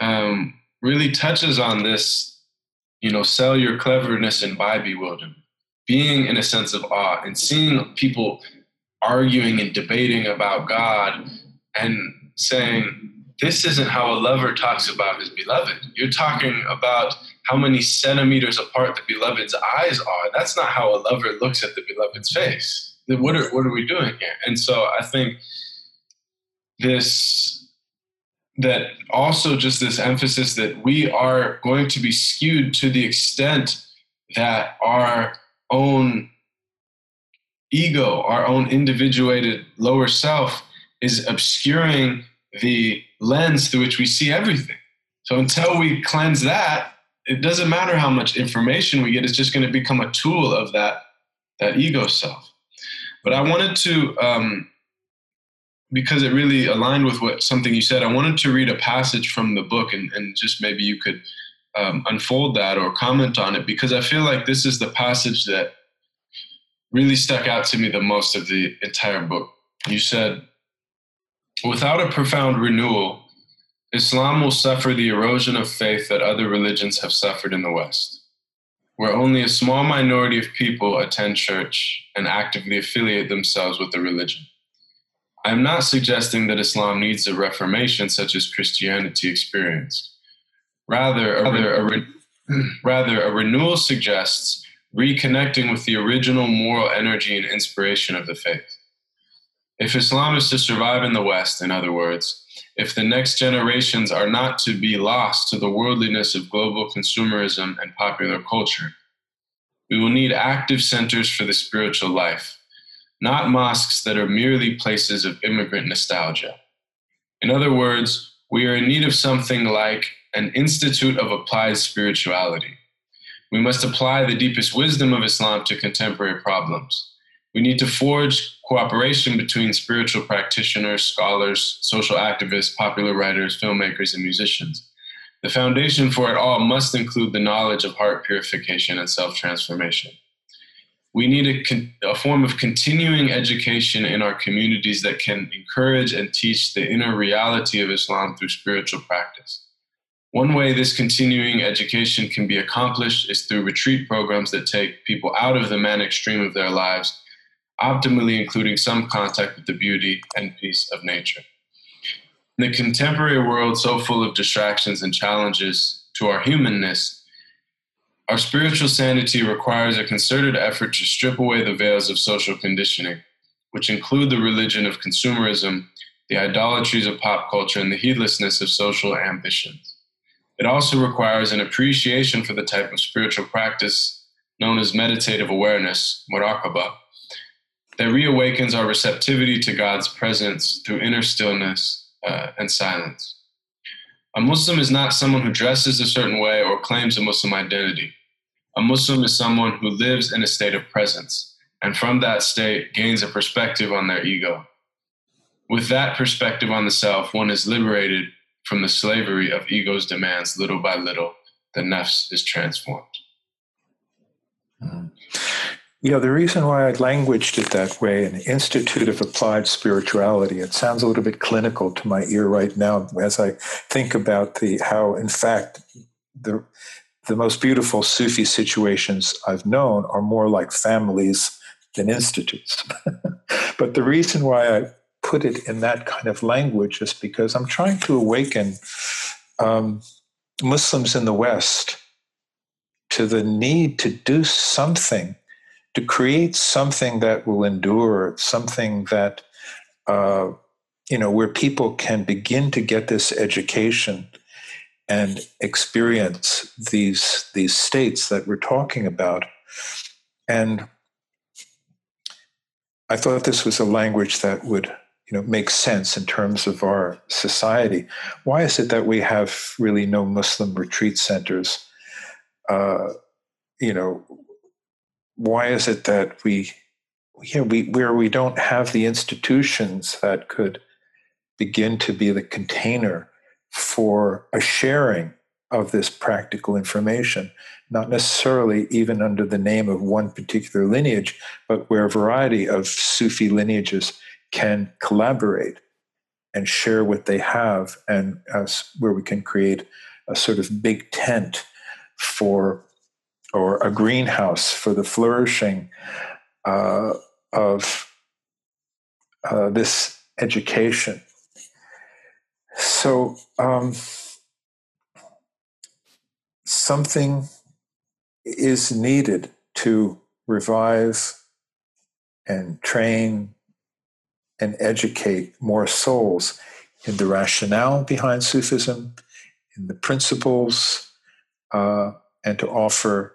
um, really touches on this, you know, sell your cleverness and buy bewilderment. Being in a sense of awe and seeing people arguing and debating about God and saying, this isn't how a lover talks about his beloved. You're talking about how many centimeters apart the beloved's eyes are. That's not how a lover looks at the beloved's face. What are, what are we doing here? And so I think this that also just this emphasis that we are going to be skewed to the extent that our own ego, our own individuated lower self is obscuring the lens through which we see everything. So until we cleanse that, it doesn't matter how much information we get, it's just going to become a tool of that, that ego self. But I wanted to um, because it really aligned with what something you said, I wanted to read a passage from the book and, and just maybe you could um, unfold that or comment on it because I feel like this is the passage that really stuck out to me the most of the entire book. You said, without a profound renewal, Islam will suffer the erosion of faith that other religions have suffered in the West, where only a small minority of people attend church and actively affiliate themselves with the religion. I'm not suggesting that Islam needs a reformation such as Christianity experienced. Rather, a, rather, a re- rather, a renewal suggests reconnecting with the original moral energy and inspiration of the faith. If Islam is to survive in the West, in other words, if the next generations are not to be lost to the worldliness of global consumerism and popular culture, we will need active centers for the spiritual life not mosques that are merely places of immigrant nostalgia. In other words, we are in need of something like an institute of applied spirituality. We must apply the deepest wisdom of Islam to contemporary problems. We need to forge cooperation between spiritual practitioners, scholars, social activists, popular writers, filmmakers, and musicians. The foundation for it all must include the knowledge of heart purification and self transformation we need a, a, form of continuing education in our communities that can encourage and teach the inner reality of Islam through spiritual practice. One way this continuing education can be accomplished is through retreat programs that take people out of the manic stream of their lives, optimally including some contact with the beauty and peace of nature. In the contemporary world, so full of distractions and challenges to our humanness, our spiritual sanity requires a concerted effort to strip away the veils of social conditioning, which include the religion of consumerism, the idolatries of pop culture, and the heedlessness of social ambitions. It also requires an appreciation for the type of spiritual practice known as meditative awareness, muraqabah, that reawakens our receptivity to God's presence through inner stillness uh, and silence. A Muslim is not someone who dresses a certain way or claims a Muslim identity. A Muslim is someone who lives in a state of presence, and from that state gains a perspective on their ego. With that perspective on the self, one is liberated from the slavery of ego's demands little by little. The nafs is transformed. Mm-hmm. Yeah, the reason why I languaged it that way, an Institute of Applied Spirituality, it sounds a little bit clinical to my ear right now as I think about the how, in fact, the the most beautiful Sufi situations I've known are more like families than institutes. but the reason why I put it in that kind of language is because I'm trying to awaken um, Muslims in the West to the need to do something to create something that will endure, something that, uh, you know, where people can begin to get this education and experience these these states that we're talking about, and I thought this was a language that would you know make sense in terms of our society. Why is it that we have really no Muslim retreat centers? Uh, you know, why is it that we, yeah, we where we don't have the institutions that could begin to be the container for a sharing of this practical information, not necessarily even under the name of one particular lineage, but where a variety of Sufi lineages can collaborate and share what they have, and uh, as where we can create a sort of big tent for or a greenhouse for the flourishing uh, of uh, this education. So, um, something is needed to revive and train and educate more souls in the rationale behind Sufism, in the principles, uh, and to offer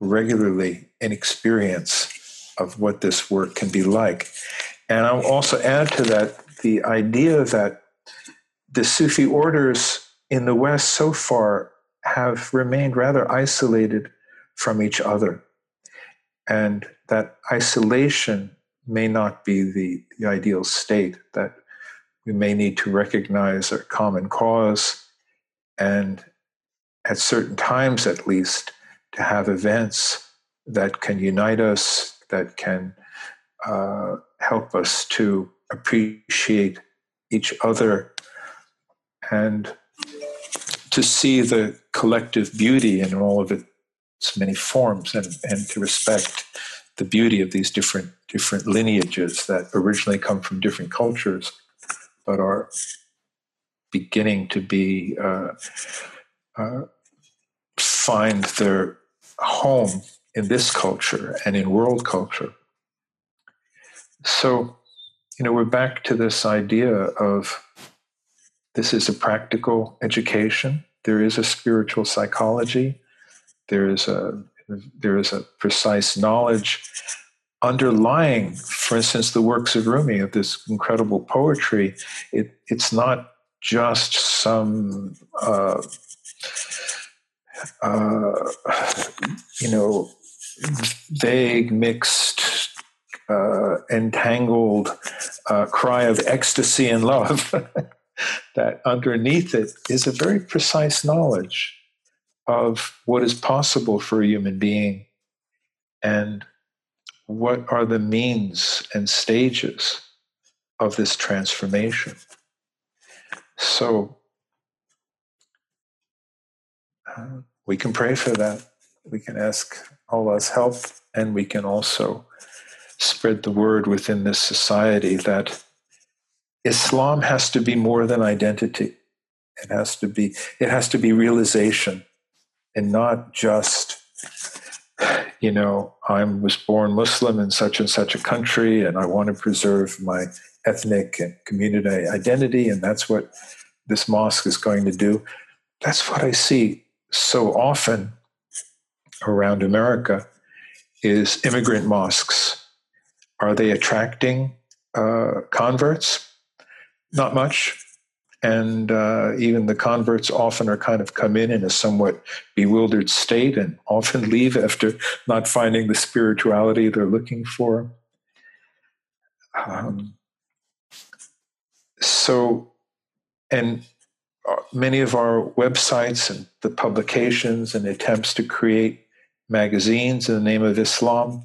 regularly an experience of what this work can be like. And I'll also add to that the idea that the Sufi orders in the West so far have remained rather isolated from each other. And that isolation may not be the, the ideal state, that we may need to recognize a common cause and at certain times at least to have events that can unite us, that can uh, help us to appreciate each other and to see the collective beauty in all of its many forms and, and to respect the beauty of these different different lineages that originally come from different cultures but are beginning to be uh, uh, find their home in this culture and in world culture. So you know we're back to this idea of this is a practical education. There is a spiritual psychology. There is a there is a precise knowledge underlying, for instance, the works of Rumi of this incredible poetry. It, it's not just some, uh, uh, you know, vague, mixed, uh, entangled uh, cry of ecstasy and love. that underneath it is a very precise knowledge of what is possible for a human being and what are the means and stages of this transformation. So uh, we can pray for that. We can ask Allah's help, and we can also spread the word within this society that Islam has to be more than identity. It has to be, it has to be realization and not just you know i was born muslim in such and such a country and i want to preserve my ethnic and community identity and that's what this mosque is going to do that's what i see so often around america is immigrant mosques. Are they attracting uh, converts? Not much. And uh, even the converts often are kind of come in in a somewhat bewildered state and often leave after not finding the spirituality they're looking for. Um, so, and uh, many of our websites and the publications and attempts to create magazines in the name of Islam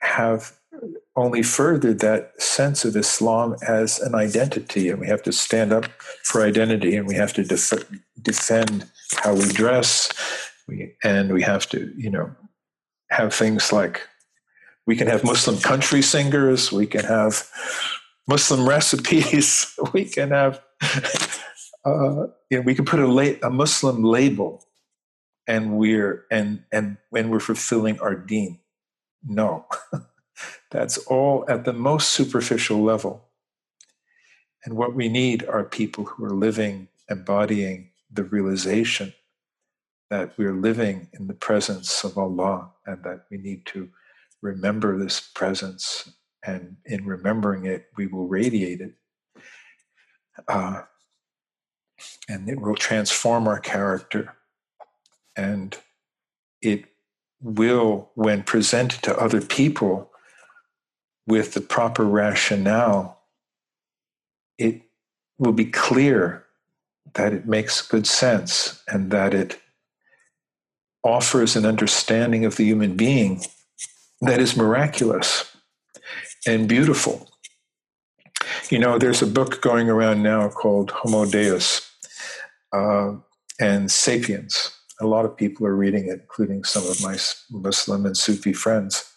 have only furthered that sense of Islam as an identity, and we have to stand up for identity, and we have to def- defend how we dress, we, and we have to, you know, have things like we can have Muslim country singers, we can have Muslim recipes, we can have, uh, you know, we can put a, la- a Muslim label, and we're and and when we're fulfilling our deen. No. That's all at the most superficial level. And what we need are people who are living, embodying the realization that we're living in the presence of Allah and that we need to remember this presence, and in remembering it, we will radiate it. Uh, and it will transform our character. And it will, when presented to other people with the proper rationale, it will be clear that it makes good sense and that it offers an understanding of the human being that is miraculous and beautiful. You know, there's a book going around now called Homo Deus uh, and Sapiens. A lot of people are reading it, including some of my Muslim and Sufi friends.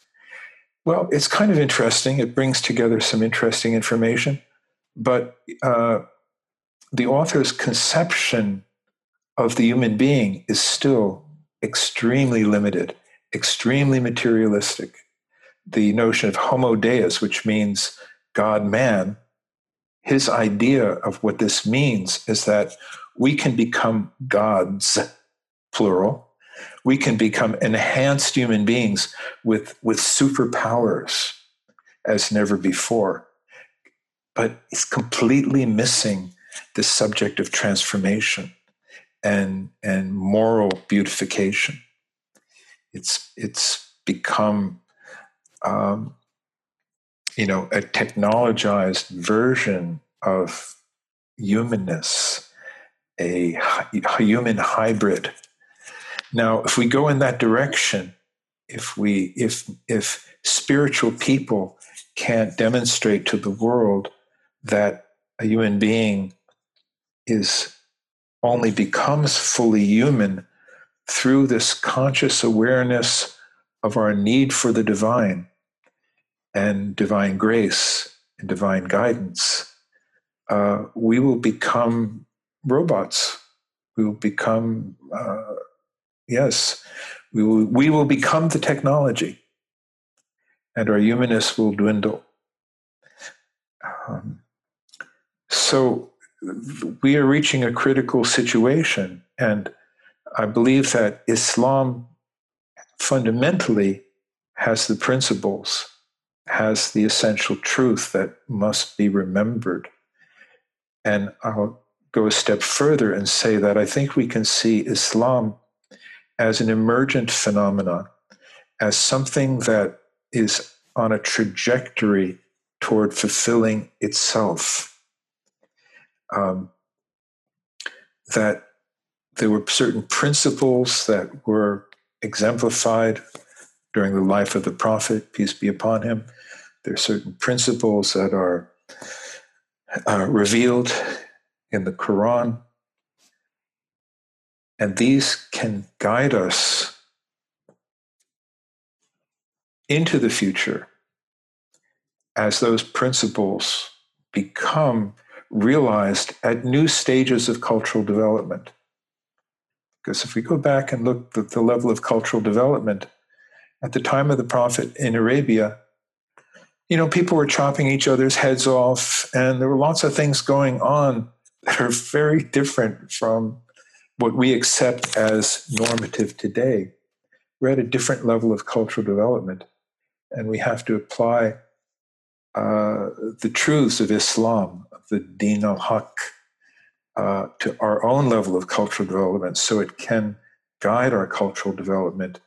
Well, it's kind of interesting. It brings together some interesting information, but uh, the author's conception of the human being is still extremely limited, extremely materialistic. The notion of homo deus, which means God man, his idea of what this means is that we can become gods, plural. We can become enhanced human beings with, with superpowers as never before. But it's completely missing the subject of transformation and, and moral beautification. It's, it's become, um, you know, a technologized version of humanness a, human hybrid. Now, if we go in that direction, if we if if spiritual people can't demonstrate to the world that a human being is only becomes fully human through this conscious awareness of our need for the divine and divine grace and divine guidance, uh, we will become robots. We will become, uh, yes, we will, we will become the technology, and our humanness will dwindle. Um, so we are reaching a critical situation, and I believe that Islam fundamentally has the principles, has the essential truth that must be remembered. And I'll go a step further and say that I think we can see Islam as an emergent phenomenon, as something that is on a trajectory toward fulfilling itself. Um, that there were certain principles that were exemplified during the life of the Prophet, peace be upon him. There are certain principles that are uh, revealed in the Quran. And these can guide us into the future as those principles become realized at new stages of cultural development. Because if we go back and look at the level of cultural development at the time of the Prophet in Arabia, you know, people were chopping each other's heads off, and there were lots of things going on that are very different from what we accept as normative today. We're at a different level of cultural development, and we have to apply uh, the truths of Islam, of the Din al Haq, uh, to our own level of cultural development so it can guide our cultural development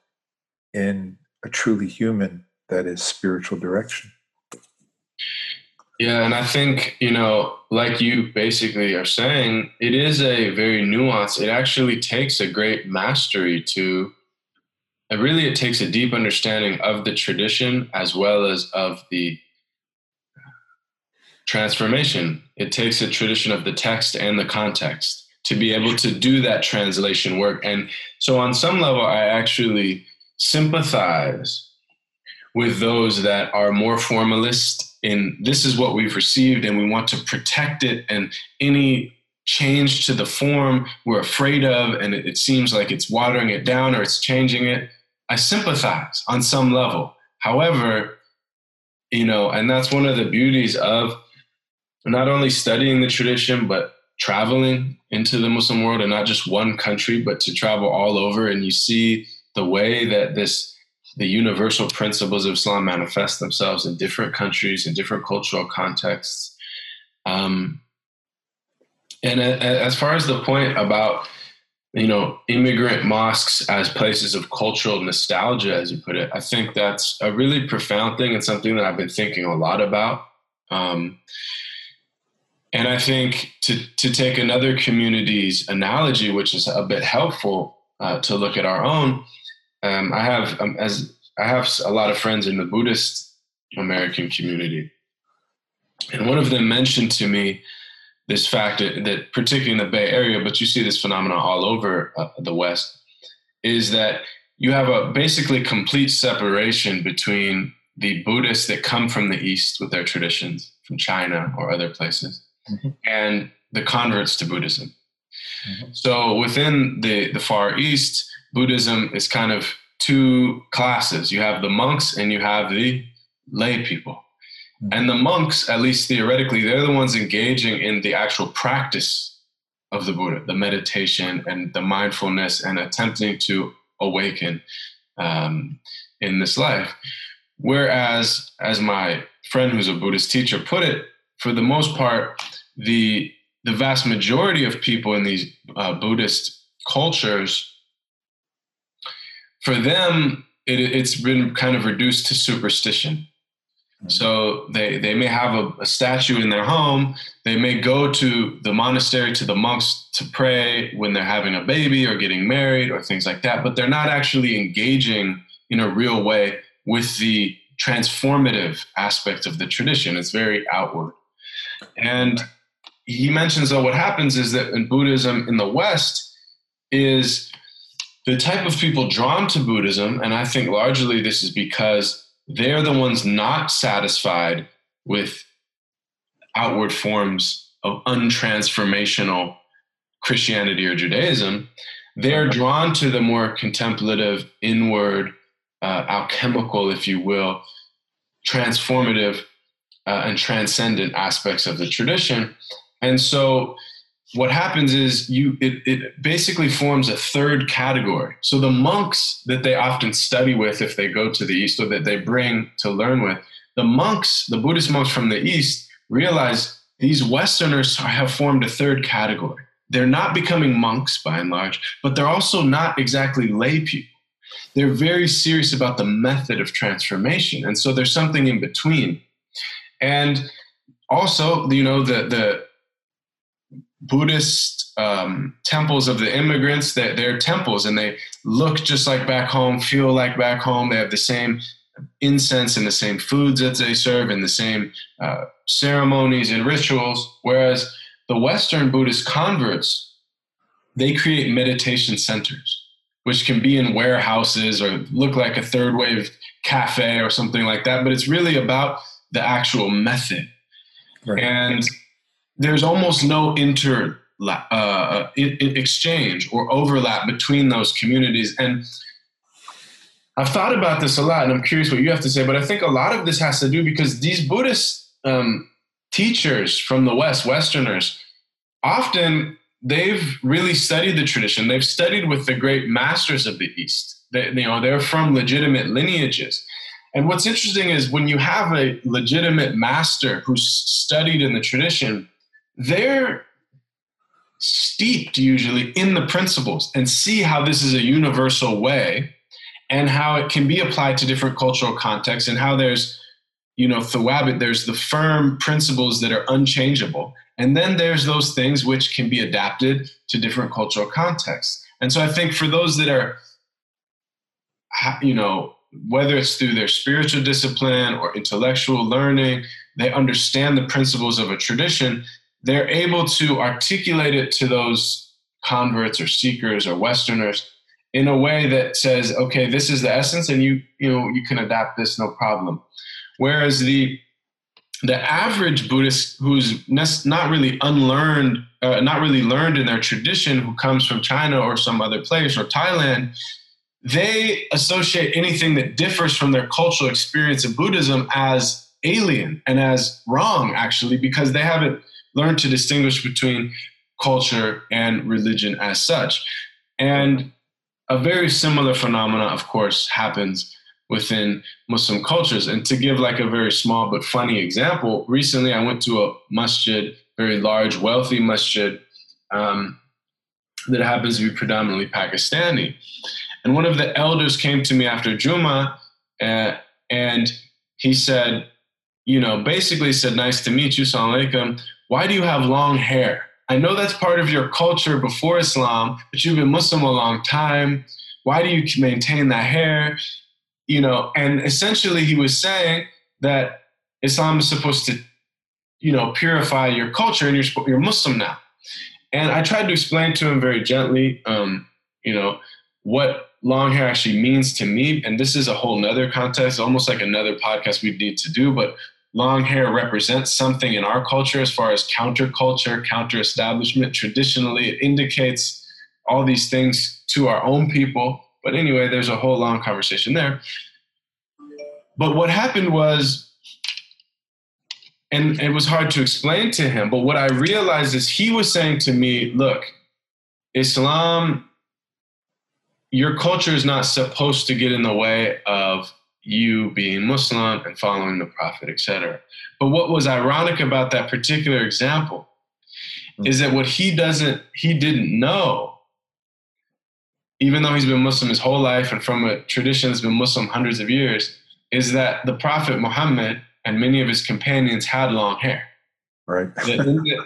in a truly human, that is, spiritual direction. Yeah, and I think, you know, like you basically are saying, it is a very nuanced, it actually takes a great mastery to really it takes a deep understanding of the tradition as well as of the transformation. It takes a tradition of the text and the context to be able to do that translation work. And so on some level I actually sympathize with those that are more formalist in this is what we've received and we want to protect it. And any change to the form we're afraid of and it, it seems like it's watering it down or it's changing it i sympathize on some level. However you know and that's one of the beauties of not only studying the tradition but traveling into the muslim world and not just one country but to travel all over. And you see the way that this the universal principles of Islam manifest themselves in different countries in different cultural contexts. Um, and as far as the point about you know immigrant mosques as places of cultural nostalgia, as you put it, I think that's a really profound thing and something that I've been thinking a lot about. Um, and I think to to take another community's analogy, which is a bit helpful uh, to look at our own, um, I have um, as I have a lot of friends in the Buddhist American community, and one of them mentioned to me this fact that, that particularly in the Bay Area, but you see this phenomenon all over uh, the West, is that you have a basically complete separation between the Buddhists that come from the East with their traditions from China or other places, mm-hmm. and the converts to Buddhism. Mm-hmm. So within the, the Far East, Buddhism is kind of two classes. You have the monks and you have the lay people. Mm-hmm. And the monks, at least theoretically, they're the ones engaging in the actual practice of the Buddha, the meditation and the mindfulness and attempting to awaken um, in this life. Whereas, as my friend who's a Buddhist teacher put it, for the most part, the the vast majority of people in these uh, Buddhist cultures for them, it, it's been kind of reduced to superstition. Mm-hmm. So they, they may have a, a, statue in their home. They may go to the monastery to the monks to pray when they're having a baby or getting married or things like that, but they're not actually engaging in a real way with the transformative aspect of the tradition. It's very outward. And he mentions that what happens is that in Buddhism in the West is the type of people drawn to Buddhism, and I think largely this is because they're the ones not satisfied with outward forms of untransformational Christianity or Judaism. They're drawn to the more contemplative, inward, uh, alchemical, if you will, transformative uh, and transcendent aspects of the tradition. And so what happens is you it, it basically forms a third category. So the monks that they often study with if they go to the east or that they bring to learn with the monks the buddhist monks from the east realize these westerners have formed a third category. They're not becoming monks by and large but they're also not exactly lay people. They're very serious about the method of transformation and so there's something in between. And also you know the the Buddhist um, temples of the immigrants. They're, they're temples and they look just like back home, feel like back home. They have the same incense and the same foods that they serve and the same uh, ceremonies and rituals. Whereas the Western Buddhist converts, they create meditation centers, which can be in warehouses or look like a third wave cafe or something like that. But it's really about the actual method. Right. And there's almost no inter uh, exchange or overlap between those communities. And I've thought about this a lot, and I'm curious what you have to say. But I think a lot of this has to do because these Buddhist um, teachers from the West, Westerners, often they've really studied the tradition. They've studied with the great masters of the East. They, you know, they're from legitimate lineages. And what's interesting is when you have a legitimate master who's studied in the tradition, they're steeped usually in the principles and see how this is a universal way and how it can be applied to different cultural contexts and how there's you know thawabit there's the firm principles that are unchangeable. And then there's those things which can be adapted to different cultural contexts. And so i think for those that are you know whether it's through their spiritual discipline or intellectual learning they understand the principles of a tradition they're able to articulate it to those converts or seekers or Westerners in a way that says, okay, this is the essence, and you you know you can adapt this no problem. Whereas the the average Buddhist who's not really unlearned, uh, not really learned in their tradition, who comes from China or some other place or Thailand, they associate anything that differs from their cultural experience of Buddhism as alien and as wrong, actually, because they haven't learn to distinguish between culture and religion as such. And a very similar phenomena, of course, happens within Muslim cultures. And to give like a very small but funny example, recently I went to a masjid, very large, wealthy masjid um, that happens to be predominantly Pakistani. And one of the elders came to me after Juma uh, and he said, you know, basically said, nice to meet you, salam alaikum. Why do you have long hair? I know that's part of your culture before Islam, but you've been Muslim a long time. Why do you maintain that hair? You know, and essentially he was saying that Islam is supposed to, you know, purify your culture and you're, you're Muslim now. And I tried to explain to him very gently, um, you know, what long hair actually means to me. And this is a whole nother context, almost like another podcast we'd need to do. But long hair represents something in our culture as far as counterculture, counter establishment. Traditionally, it indicates all these things to our own people. But anyway, there's a whole long conversation there. But what happened was, and it was hard to explain to him, but what I realized is he was saying to me, look, Islam, your culture is not supposed to get in the way of you being Muslim and following the Prophet, etc. But what was ironic about that particular example is that what he doesn't, he didn't know, even though he's been Muslim his whole life and from a tradition that's been Muslim hundreds of years, is that the Prophet Muhammad and many of his companions had long hair. Right.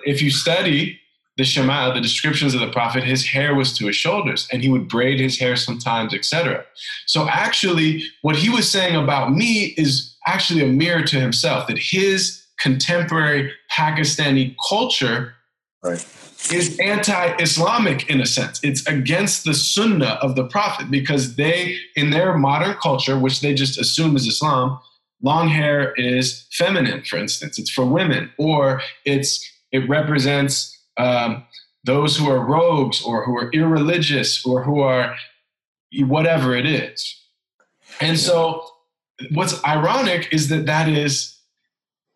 if you study the Shema, the descriptions of the prophet, his hair was to his shoulders and he would braid his hair sometimes, etc. So actually, what he was saying about me is actually a mirror to himself, that his contemporary Pakistani culture right. is anti-Islamic in a sense. It's against the sunnah of the prophet because they, in their modern culture, which they just assume is Islam, long hair is feminine, for instance. It's for women, or it's it represents um, those who are rogues or who are irreligious or who are whatever it is. And so, what's ironic is that that is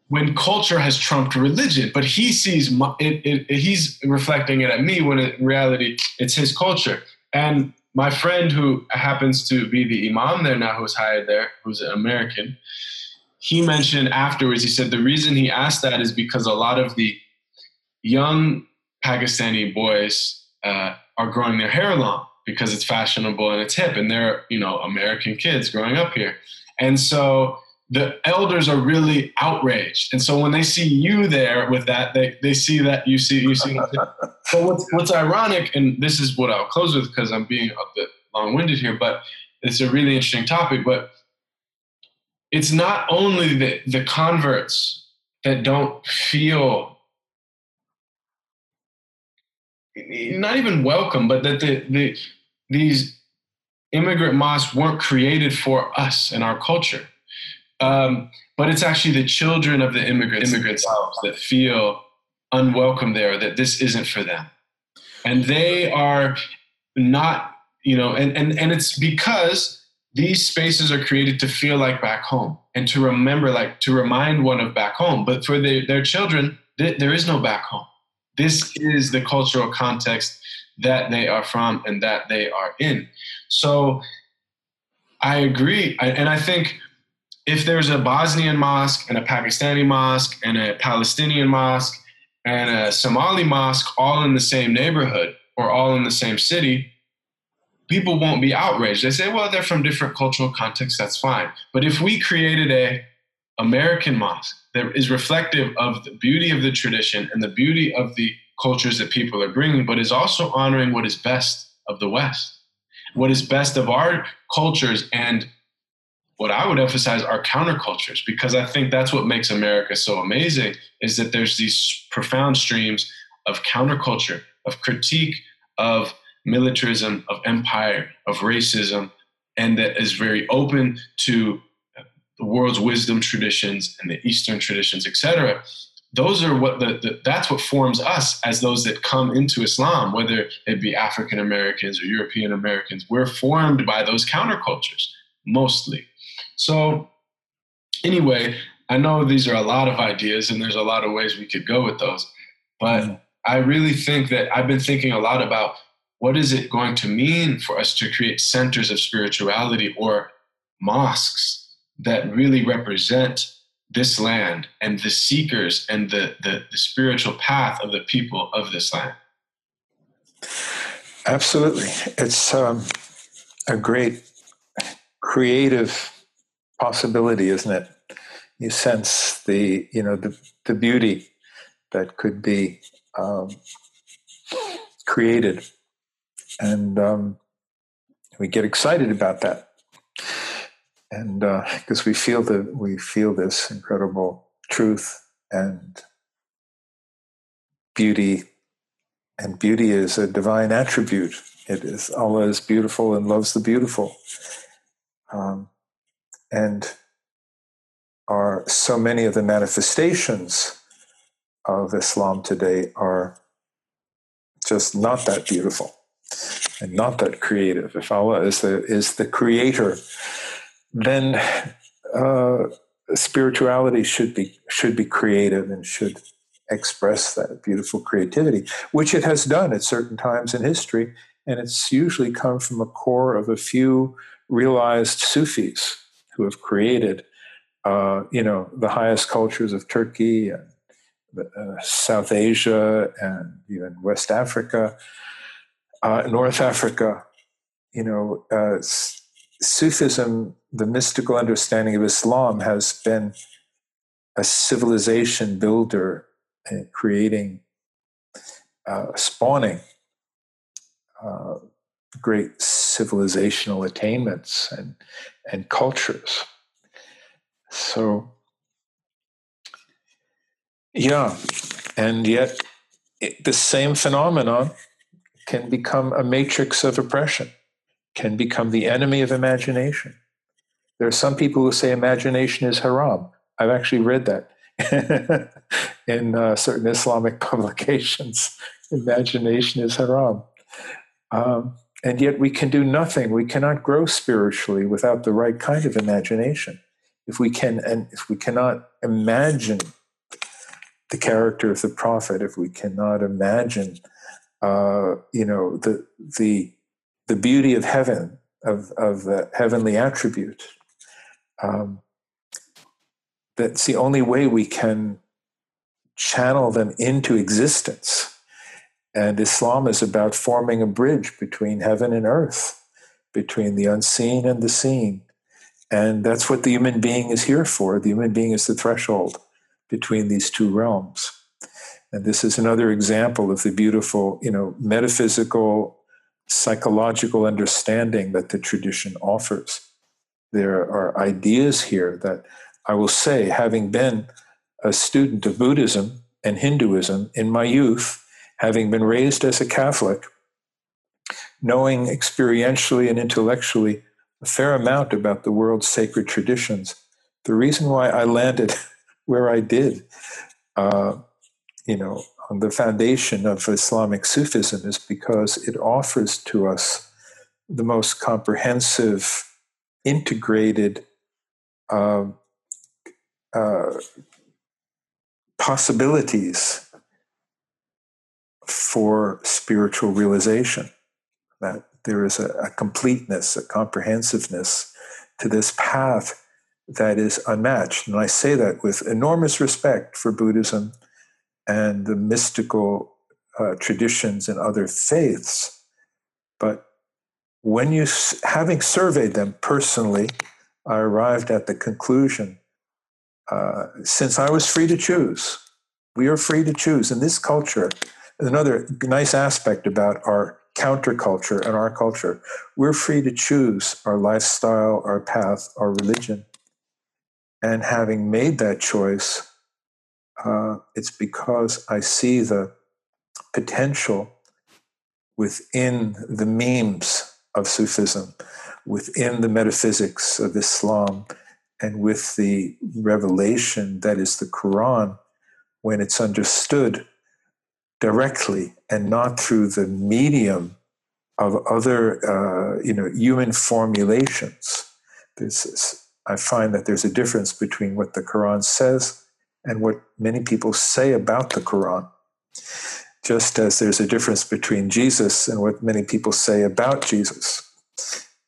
when culture has trumped religion, but he sees it, it, it, he's reflecting it at me when in reality it's his culture. And my friend who happens to be the imam there now, who's hired there, who's an American, he mentioned afterwards, he said the reason he asked that is because a lot of the young Pakistani boys uh, are growing their hair long because it's fashionable and it's hip, and they're you know American kids growing up here, and so the elders are really outraged, and so when they see you there with that, they they see that you see you see. so what's what's ironic, and this is what I'll close with because I'm being a bit long-winded here, but it's a really interesting topic, but. It's not only the, the converts that don't feel not even welcome, but that the, the these immigrant mosques weren't created for us and our culture. Um, but it's actually the children of the immigrants, immigrants that feel unwelcome there, that this isn't for them. And they are not, you know, and, and, and it's because these spaces are created to feel like back home and to remember, like to remind one of back home. But for the, their children, th- there is no back home. This is the cultural context that they are from and that they are in. So I agree. and I think if there's a Bosnian mosque and a Pakistani mosque and a Palestinian mosque and a Somali mosque all in the same neighborhood or all in the same city, people won't be outraged. They say, well, they're from different cultural contexts, that's fine. But if we created a American mosque that is reflective of the beauty of the tradition and the beauty of the cultures that people are bringing, but is also honoring what is best of the West, what is best of our cultures, and what I would emphasize are countercultures, because I think that's what makes America so amazing is that there's these profound streams of counterculture, of critique of militarism, of empire, of racism, and that is very open to the world's wisdom traditions and the Eastern traditions, etc. Those are what the, the, that's what forms us as those that come into Islam, whether it be African Americans or European Americans. We're formed by those countercultures mostly. So, anyway, I know these are a lot of ideas and there's a lot of ways we could go with those, but mm-hmm. I really think that I've been thinking a lot about what is it going to mean for us to create centers of spirituality or mosques that really represent this land and the seekers and the, the, the spiritual path of the people of this land. Absolutely. It's um, a great creative possibility, isn't it? You sense the, you know, the, the beauty that could be um, created. And um, we get excited about that and because uh, we feel that we feel this incredible truth and beauty and beauty is a divine attribute. It is allah is beautiful and loves the beautiful. Um, and are so many of the manifestations of islam today are just not that beautiful and not that creative. If allah is the is the creator then uh, spirituality should be should be creative and should express that beautiful creativity, which it has done at certain times in history, and it's usually come from a core of a few realized Sufis who have created, uh, you know, the highest cultures of Turkey and uh, South Asia and even West Africa, uh, North Africa. You know, uh, Sufism, the mystical understanding of Islam, has been a civilization builder, and creating, uh, spawning uh, great civilizational attainments and and cultures. So, yeah, and yet it, the same phenomenon can become a matrix of oppression can become the enemy of imagination. There are some people who say imagination is haram. I've actually read that in uh, certain Islamic publications. Imagination is haram. Um, and yet we can do nothing. We cannot grow spiritually without the right kind of imagination. If we can, and if we cannot imagine the character of the prophet, if we cannot imagine, uh, you know, the the the beauty of heaven, of, of the heavenly attribute. Um, that's the only way we can channel them into existence. And Islam is about forming a bridge between heaven and earth, between the unseen and the seen. And that's what the human being is here for. The human being is the threshold between these two realms. And this is another example of the beautiful, you know, metaphysical psychological understanding that the tradition offers. There are ideas here that I will say, having been a student of Buddhism and Hinduism in my youth, having been raised as a Catholic, knowing experientially and intellectually a fair amount about the world's sacred traditions, the reason why I landed where I did, uh, you know, the foundation of Islamic Sufism is because it offers to us the most comprehensive, integrated uh, uh, possibilities for spiritual realization. That there is a, a completeness, a comprehensiveness to this path that is unmatched. And I say that with enormous respect for Buddhism and the mystical uh, traditions and other faiths. But when you, having surveyed them personally, I arrived at the conclusion uh, since I was free to choose, we are free to choose. In this culture, another nice aspect about our counterculture and our culture, we're free to choose our lifestyle, our path, our religion. And having made that choice, uh, it's because I see the potential within the memes of Sufism, within the metaphysics of Islam, and with the revelation that is the Quran when it's understood directly and not through the medium of other uh, you know human formulations. There's, I find that there's a difference between what the Quran says and what many people say about the Quran. Just as there's a difference between Jesus and what many people say about Jesus.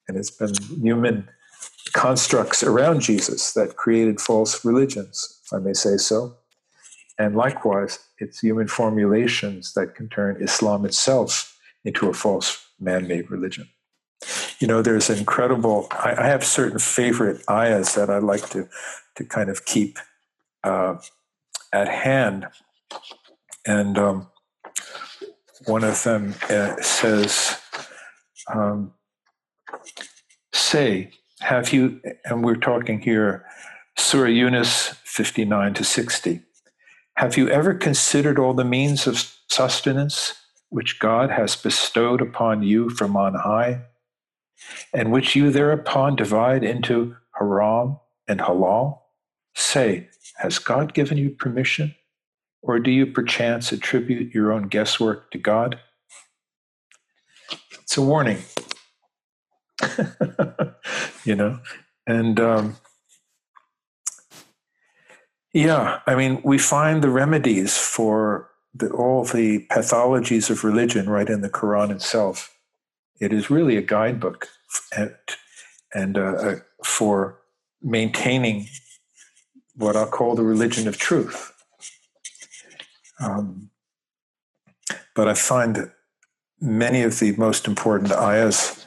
And it's been human constructs around Jesus that created false religions, if I may say so. And likewise, it's human formulations that can turn Islam itself into a false man made religion. You know, there's incredible, I, I, have certain favorite ayahs that I like to, to kind of keep uh, at hand. And um, one of them uh, says, um, Say, have you, and we're talking here, Surah Yunus 59 to 60. Have you ever considered all the means of sustenance which God has bestowed upon you from on high, and which you thereupon divide into haram and halal? Say, has God given you permission, or do you perchance attribute your own guesswork to God? It's a warning. you know, and um, yeah, I mean, we find the remedies for the, all the pathologies of religion right in the Quran itself. It is really a guidebook and, and uh, uh, for maintaining what I'll call the religion of truth. Um, but I find that many of the most important ayahs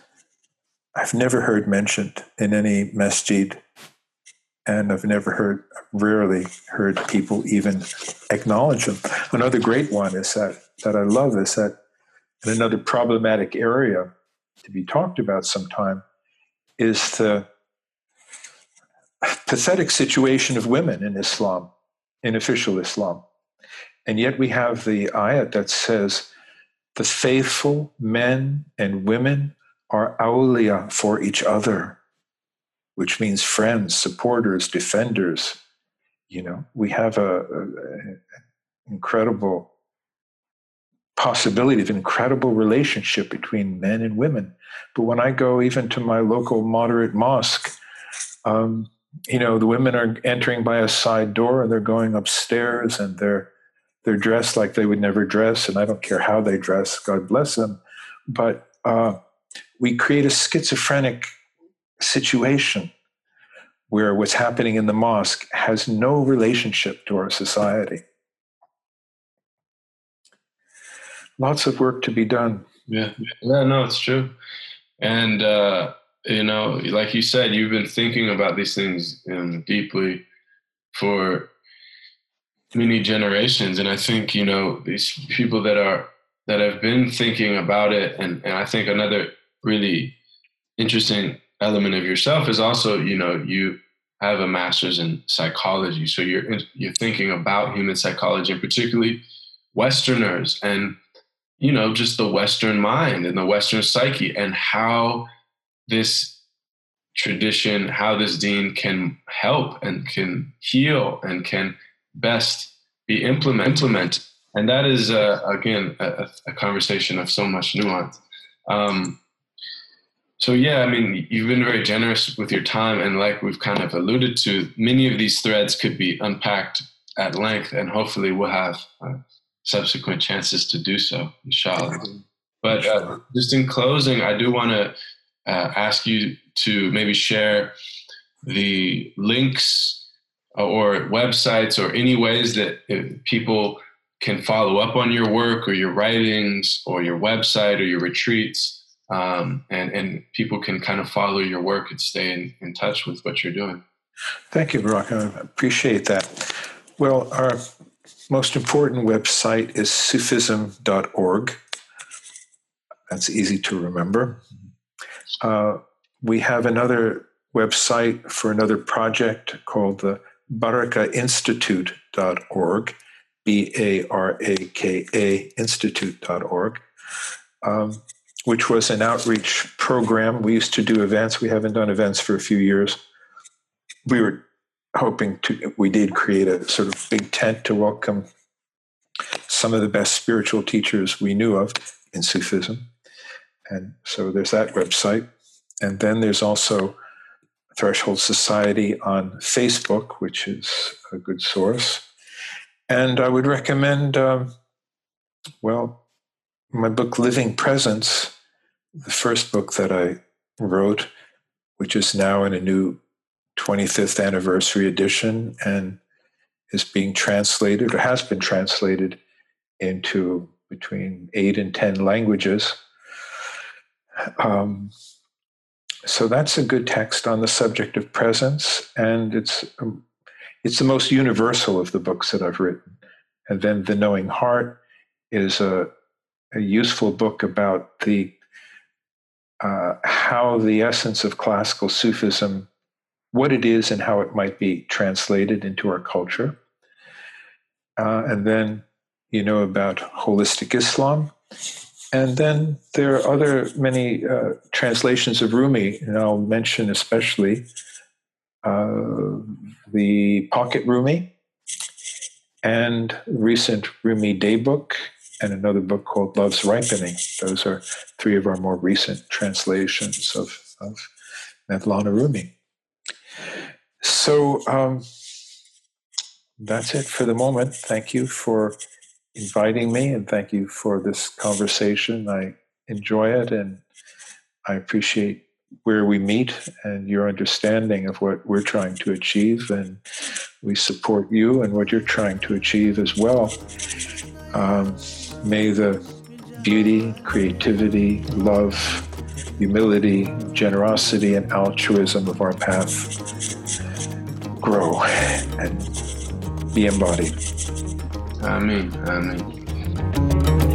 I've never heard mentioned in any masjid and I've never heard, rarely heard people even acknowledge them. Another great one is that that I love is that in another problematic area to be talked about sometime is the pathetic situation of women in Islam, in official Islam. And yet we have the ayat that says, the faithful men and women are awliya for each other which means friends, supporters, defenders. You know, we have a, incredible possibility of incredible relationship between men and women. But when I go even to my local moderate mosque, um, you know, the women are entering by a side door and they're going upstairs and they're they're dressed like they would never dress, and I don't care how they dress. God bless them. But uh, we create a schizophrenic situation where what's happening in the mosque has no relationship to our society. Lots of work to be done. Yeah, yeah, no, it's true. And, uh, you know, like you said, you've been thinking about these things um, deeply for many generations. And I think, you know, these people that are, that have been thinking about it, and, and I think another really interesting element of yourself is also, you know, you have a master's in psychology, so you're you're thinking about human psychology, and particularly Westerners, and you know, just the Western mind and the Western psyche, and how this tradition, how this deen can help and can heal and can best be implement, implement. And that is, uh, again, a, a, conversation of so much nuance. Um, so yeah, I mean, you've been very generous with your time, and like we've kind of alluded to, many of these threads could be unpacked at length, and hopefully we'll have uh, subsequent chances to do so, inshallah. But uh, just in closing, I do want to uh, ask you to maybe share the links or websites or any ways that uh, people can follow up on your work or your writings or your website or your retreats um, and and people can kind of follow your work and stay in, in touch with what you're doing. Thank you, Barack. I appreciate that. Well, our most important website is Sufism.org. That's easy to remember. Uh, we have another website for another project called the Baraka Institute.org, B A R A K A Institute.org. Um, which was an outreach program. We used to do events. We haven't done events for a few years. We were hoping to, we did create a sort of big tent to welcome some of the best spiritual teachers we knew of in Sufism. And so there's that website. And then there's also Threshold Society on Facebook, which is a good source. And I would recommend, um, well, my book Living Presence, the first book that I wrote, which is now in a new 25th anniversary edition and is being translated or has been translated into between eight and 10 languages. Um, so that's a good text on the subject of presence, and it's um, it's the most universal of the books that I've written. And then the Knowing Heart is a, a useful book about the uh, how the essence of classical Sufism, what it is, and how it might be translated into our culture. Uh, and then you know about holistic Islam. And then there are other many uh, translations of Rumi, and I'll mention especially uh, the Pocket Rumi and recent Rumi Daybook and another book called Love's Ripening. Those are three of our more recent translations of, of Mevlana Rumi. So um, that's it for the moment. Thank you for inviting me and thank you for this conversation. I enjoy it and I appreciate where we meet and your understanding of what we're trying to achieve. And we support you and what you're trying to achieve as well. Um, may the beauty, creativity, love, humility, generosity, and altruism of our path grow and be embodied. Аминь, аминь.